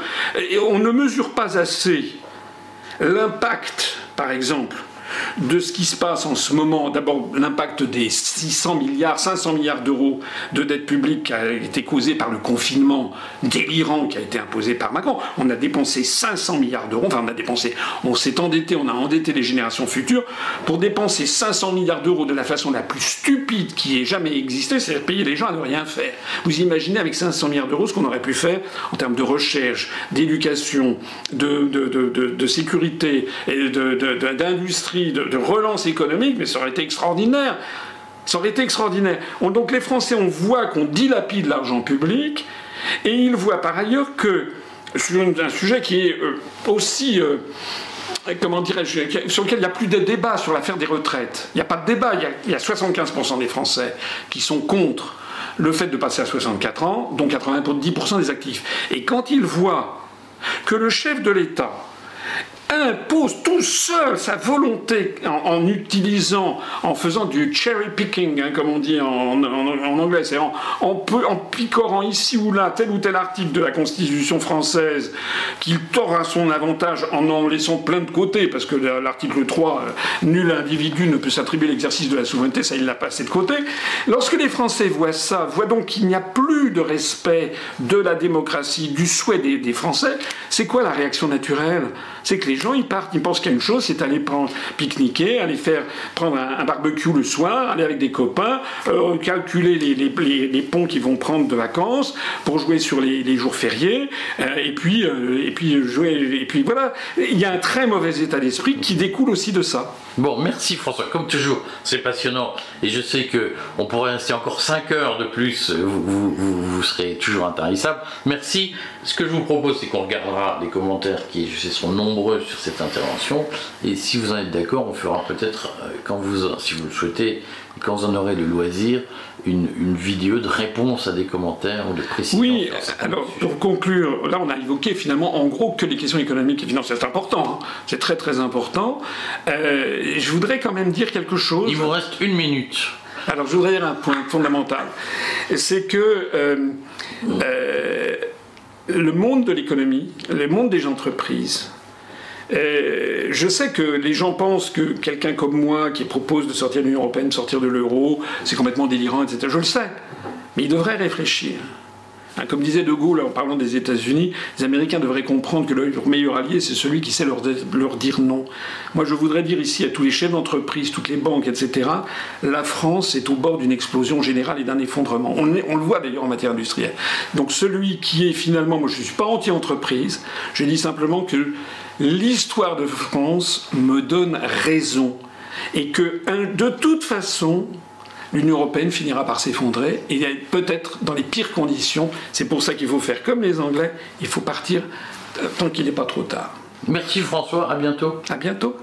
Et on ne mesure pas assez l'impact, par exemple, de ce qui se passe en ce moment. D'abord, l'impact des 600 milliards, 500 milliards d'euros de dette publique qui a été causé par le confinement délirant qui a été imposé par Macron. On a dépensé 500 milliards d'euros, enfin on a dépensé, on s'est endetté, on a endetté les générations futures pour dépenser 500 milliards d'euros de la façon la plus stupide qui ait jamais existé, c'est-à-dire payer les gens à ne rien faire. Vous imaginez avec 500 milliards d'euros ce qu'on aurait pu faire en termes de recherche, d'éducation, de, de, de, de sécurité, d'industrie de, relance économique, mais ça aurait été extraordinaire. Ça aurait été extraordinaire. donc les Français, on voit qu'on dilapide l'argent public, et ils voient par ailleurs que, sur un sujet qui est euh, aussi... Euh, comment dirais-je, sur lequel il n'y a plus de débat sur l'affaire des retraites. Il n'y a pas de débat. Il y a, 75% des Français qui sont contre le fait de passer à 64 ans, dont 90% des actifs. Et quand ils voient que le chef de l'État impose tout seul sa volonté en, utilisant, en faisant du cherry picking, hein, comme on dit en, anglais, c'est en, picorant ici ou là tel ou tel article de la Constitution française qu'il tord à son avantage en en laissant plein de côté, parce que l'article 3, euh, nul individu ne peut s'attribuer l'exercice de la souveraineté, ça il l'a passé de côté. Lorsque les Français voient ça, voient donc qu'il n'y a plus de respect de la démocratie, du souhait des Français, c'est quoi la réaction naturelle? C'est que les gens, ils partent, ils pensent qu'il y a une chose, c'est aller prendre, pique-niquer, aller faire prendre un, barbecue le soir, aller avec des copains, euh, calculer les, ponts qu'ils vont prendre de vacances pour jouer sur les, jours fériés, euh, et puis euh, et puis jouer, et puis voilà. Il y a un très mauvais état d'esprit qui découle aussi de ça. Bon, merci François. Comme toujours, c'est passionnant, et je sais que on pourrait rester encore 5 heures de plus. Vous, vous, vous serez toujours intarissable. Merci. Ce que je vous propose, c'est qu'on regardera les commentaires qui, je sais, sont nombreux sur cette intervention. Et si vous en êtes d'accord, on fera peut-être, euh, quand vous, si vous le souhaitez, quand vous en aurez le loisir, une, vidéo de réponse à des commentaires ou de précision. Oui, alors pour conclure, là on a évoqué finalement en gros que les questions économiques et financières. C'est important, hein. c'est très très important. Euh, je voudrais quand même dire quelque chose. Il vous reste une minute. Alors je voudrais dire un point fondamental. C'est que euh, le monde de l'économie, le monde des entreprises, euh, je sais que les gens pensent que quelqu'un comme moi qui propose de sortir de l'Union européenne, sortir de l'euro, c'est complètement délirant, etc. Je le sais. Mais ils devraient réfléchir. Hein, comme disait De Gaulle en parlant des États-Unis, les Américains devraient comprendre que leur meilleur allié, c'est celui qui sait leur, dire non. Moi, je voudrais dire ici à tous les chefs d'entreprise, toutes les banques, etc., la France est au bord d'une explosion générale et d'un effondrement. On, on, le voit d'ailleurs en matière industrielle. Donc celui qui est finalement, moi je ne suis pas anti-entreprise, je dis simplement que l'histoire de France me donne raison et que de toute façon, l'Union européenne finira par s'effondrer et peut-être dans les pires conditions. C'est pour ça qu'il faut faire comme les Anglais, il faut partir tant qu'il n'est pas trop tard. Merci François, à bientôt. À bientôt.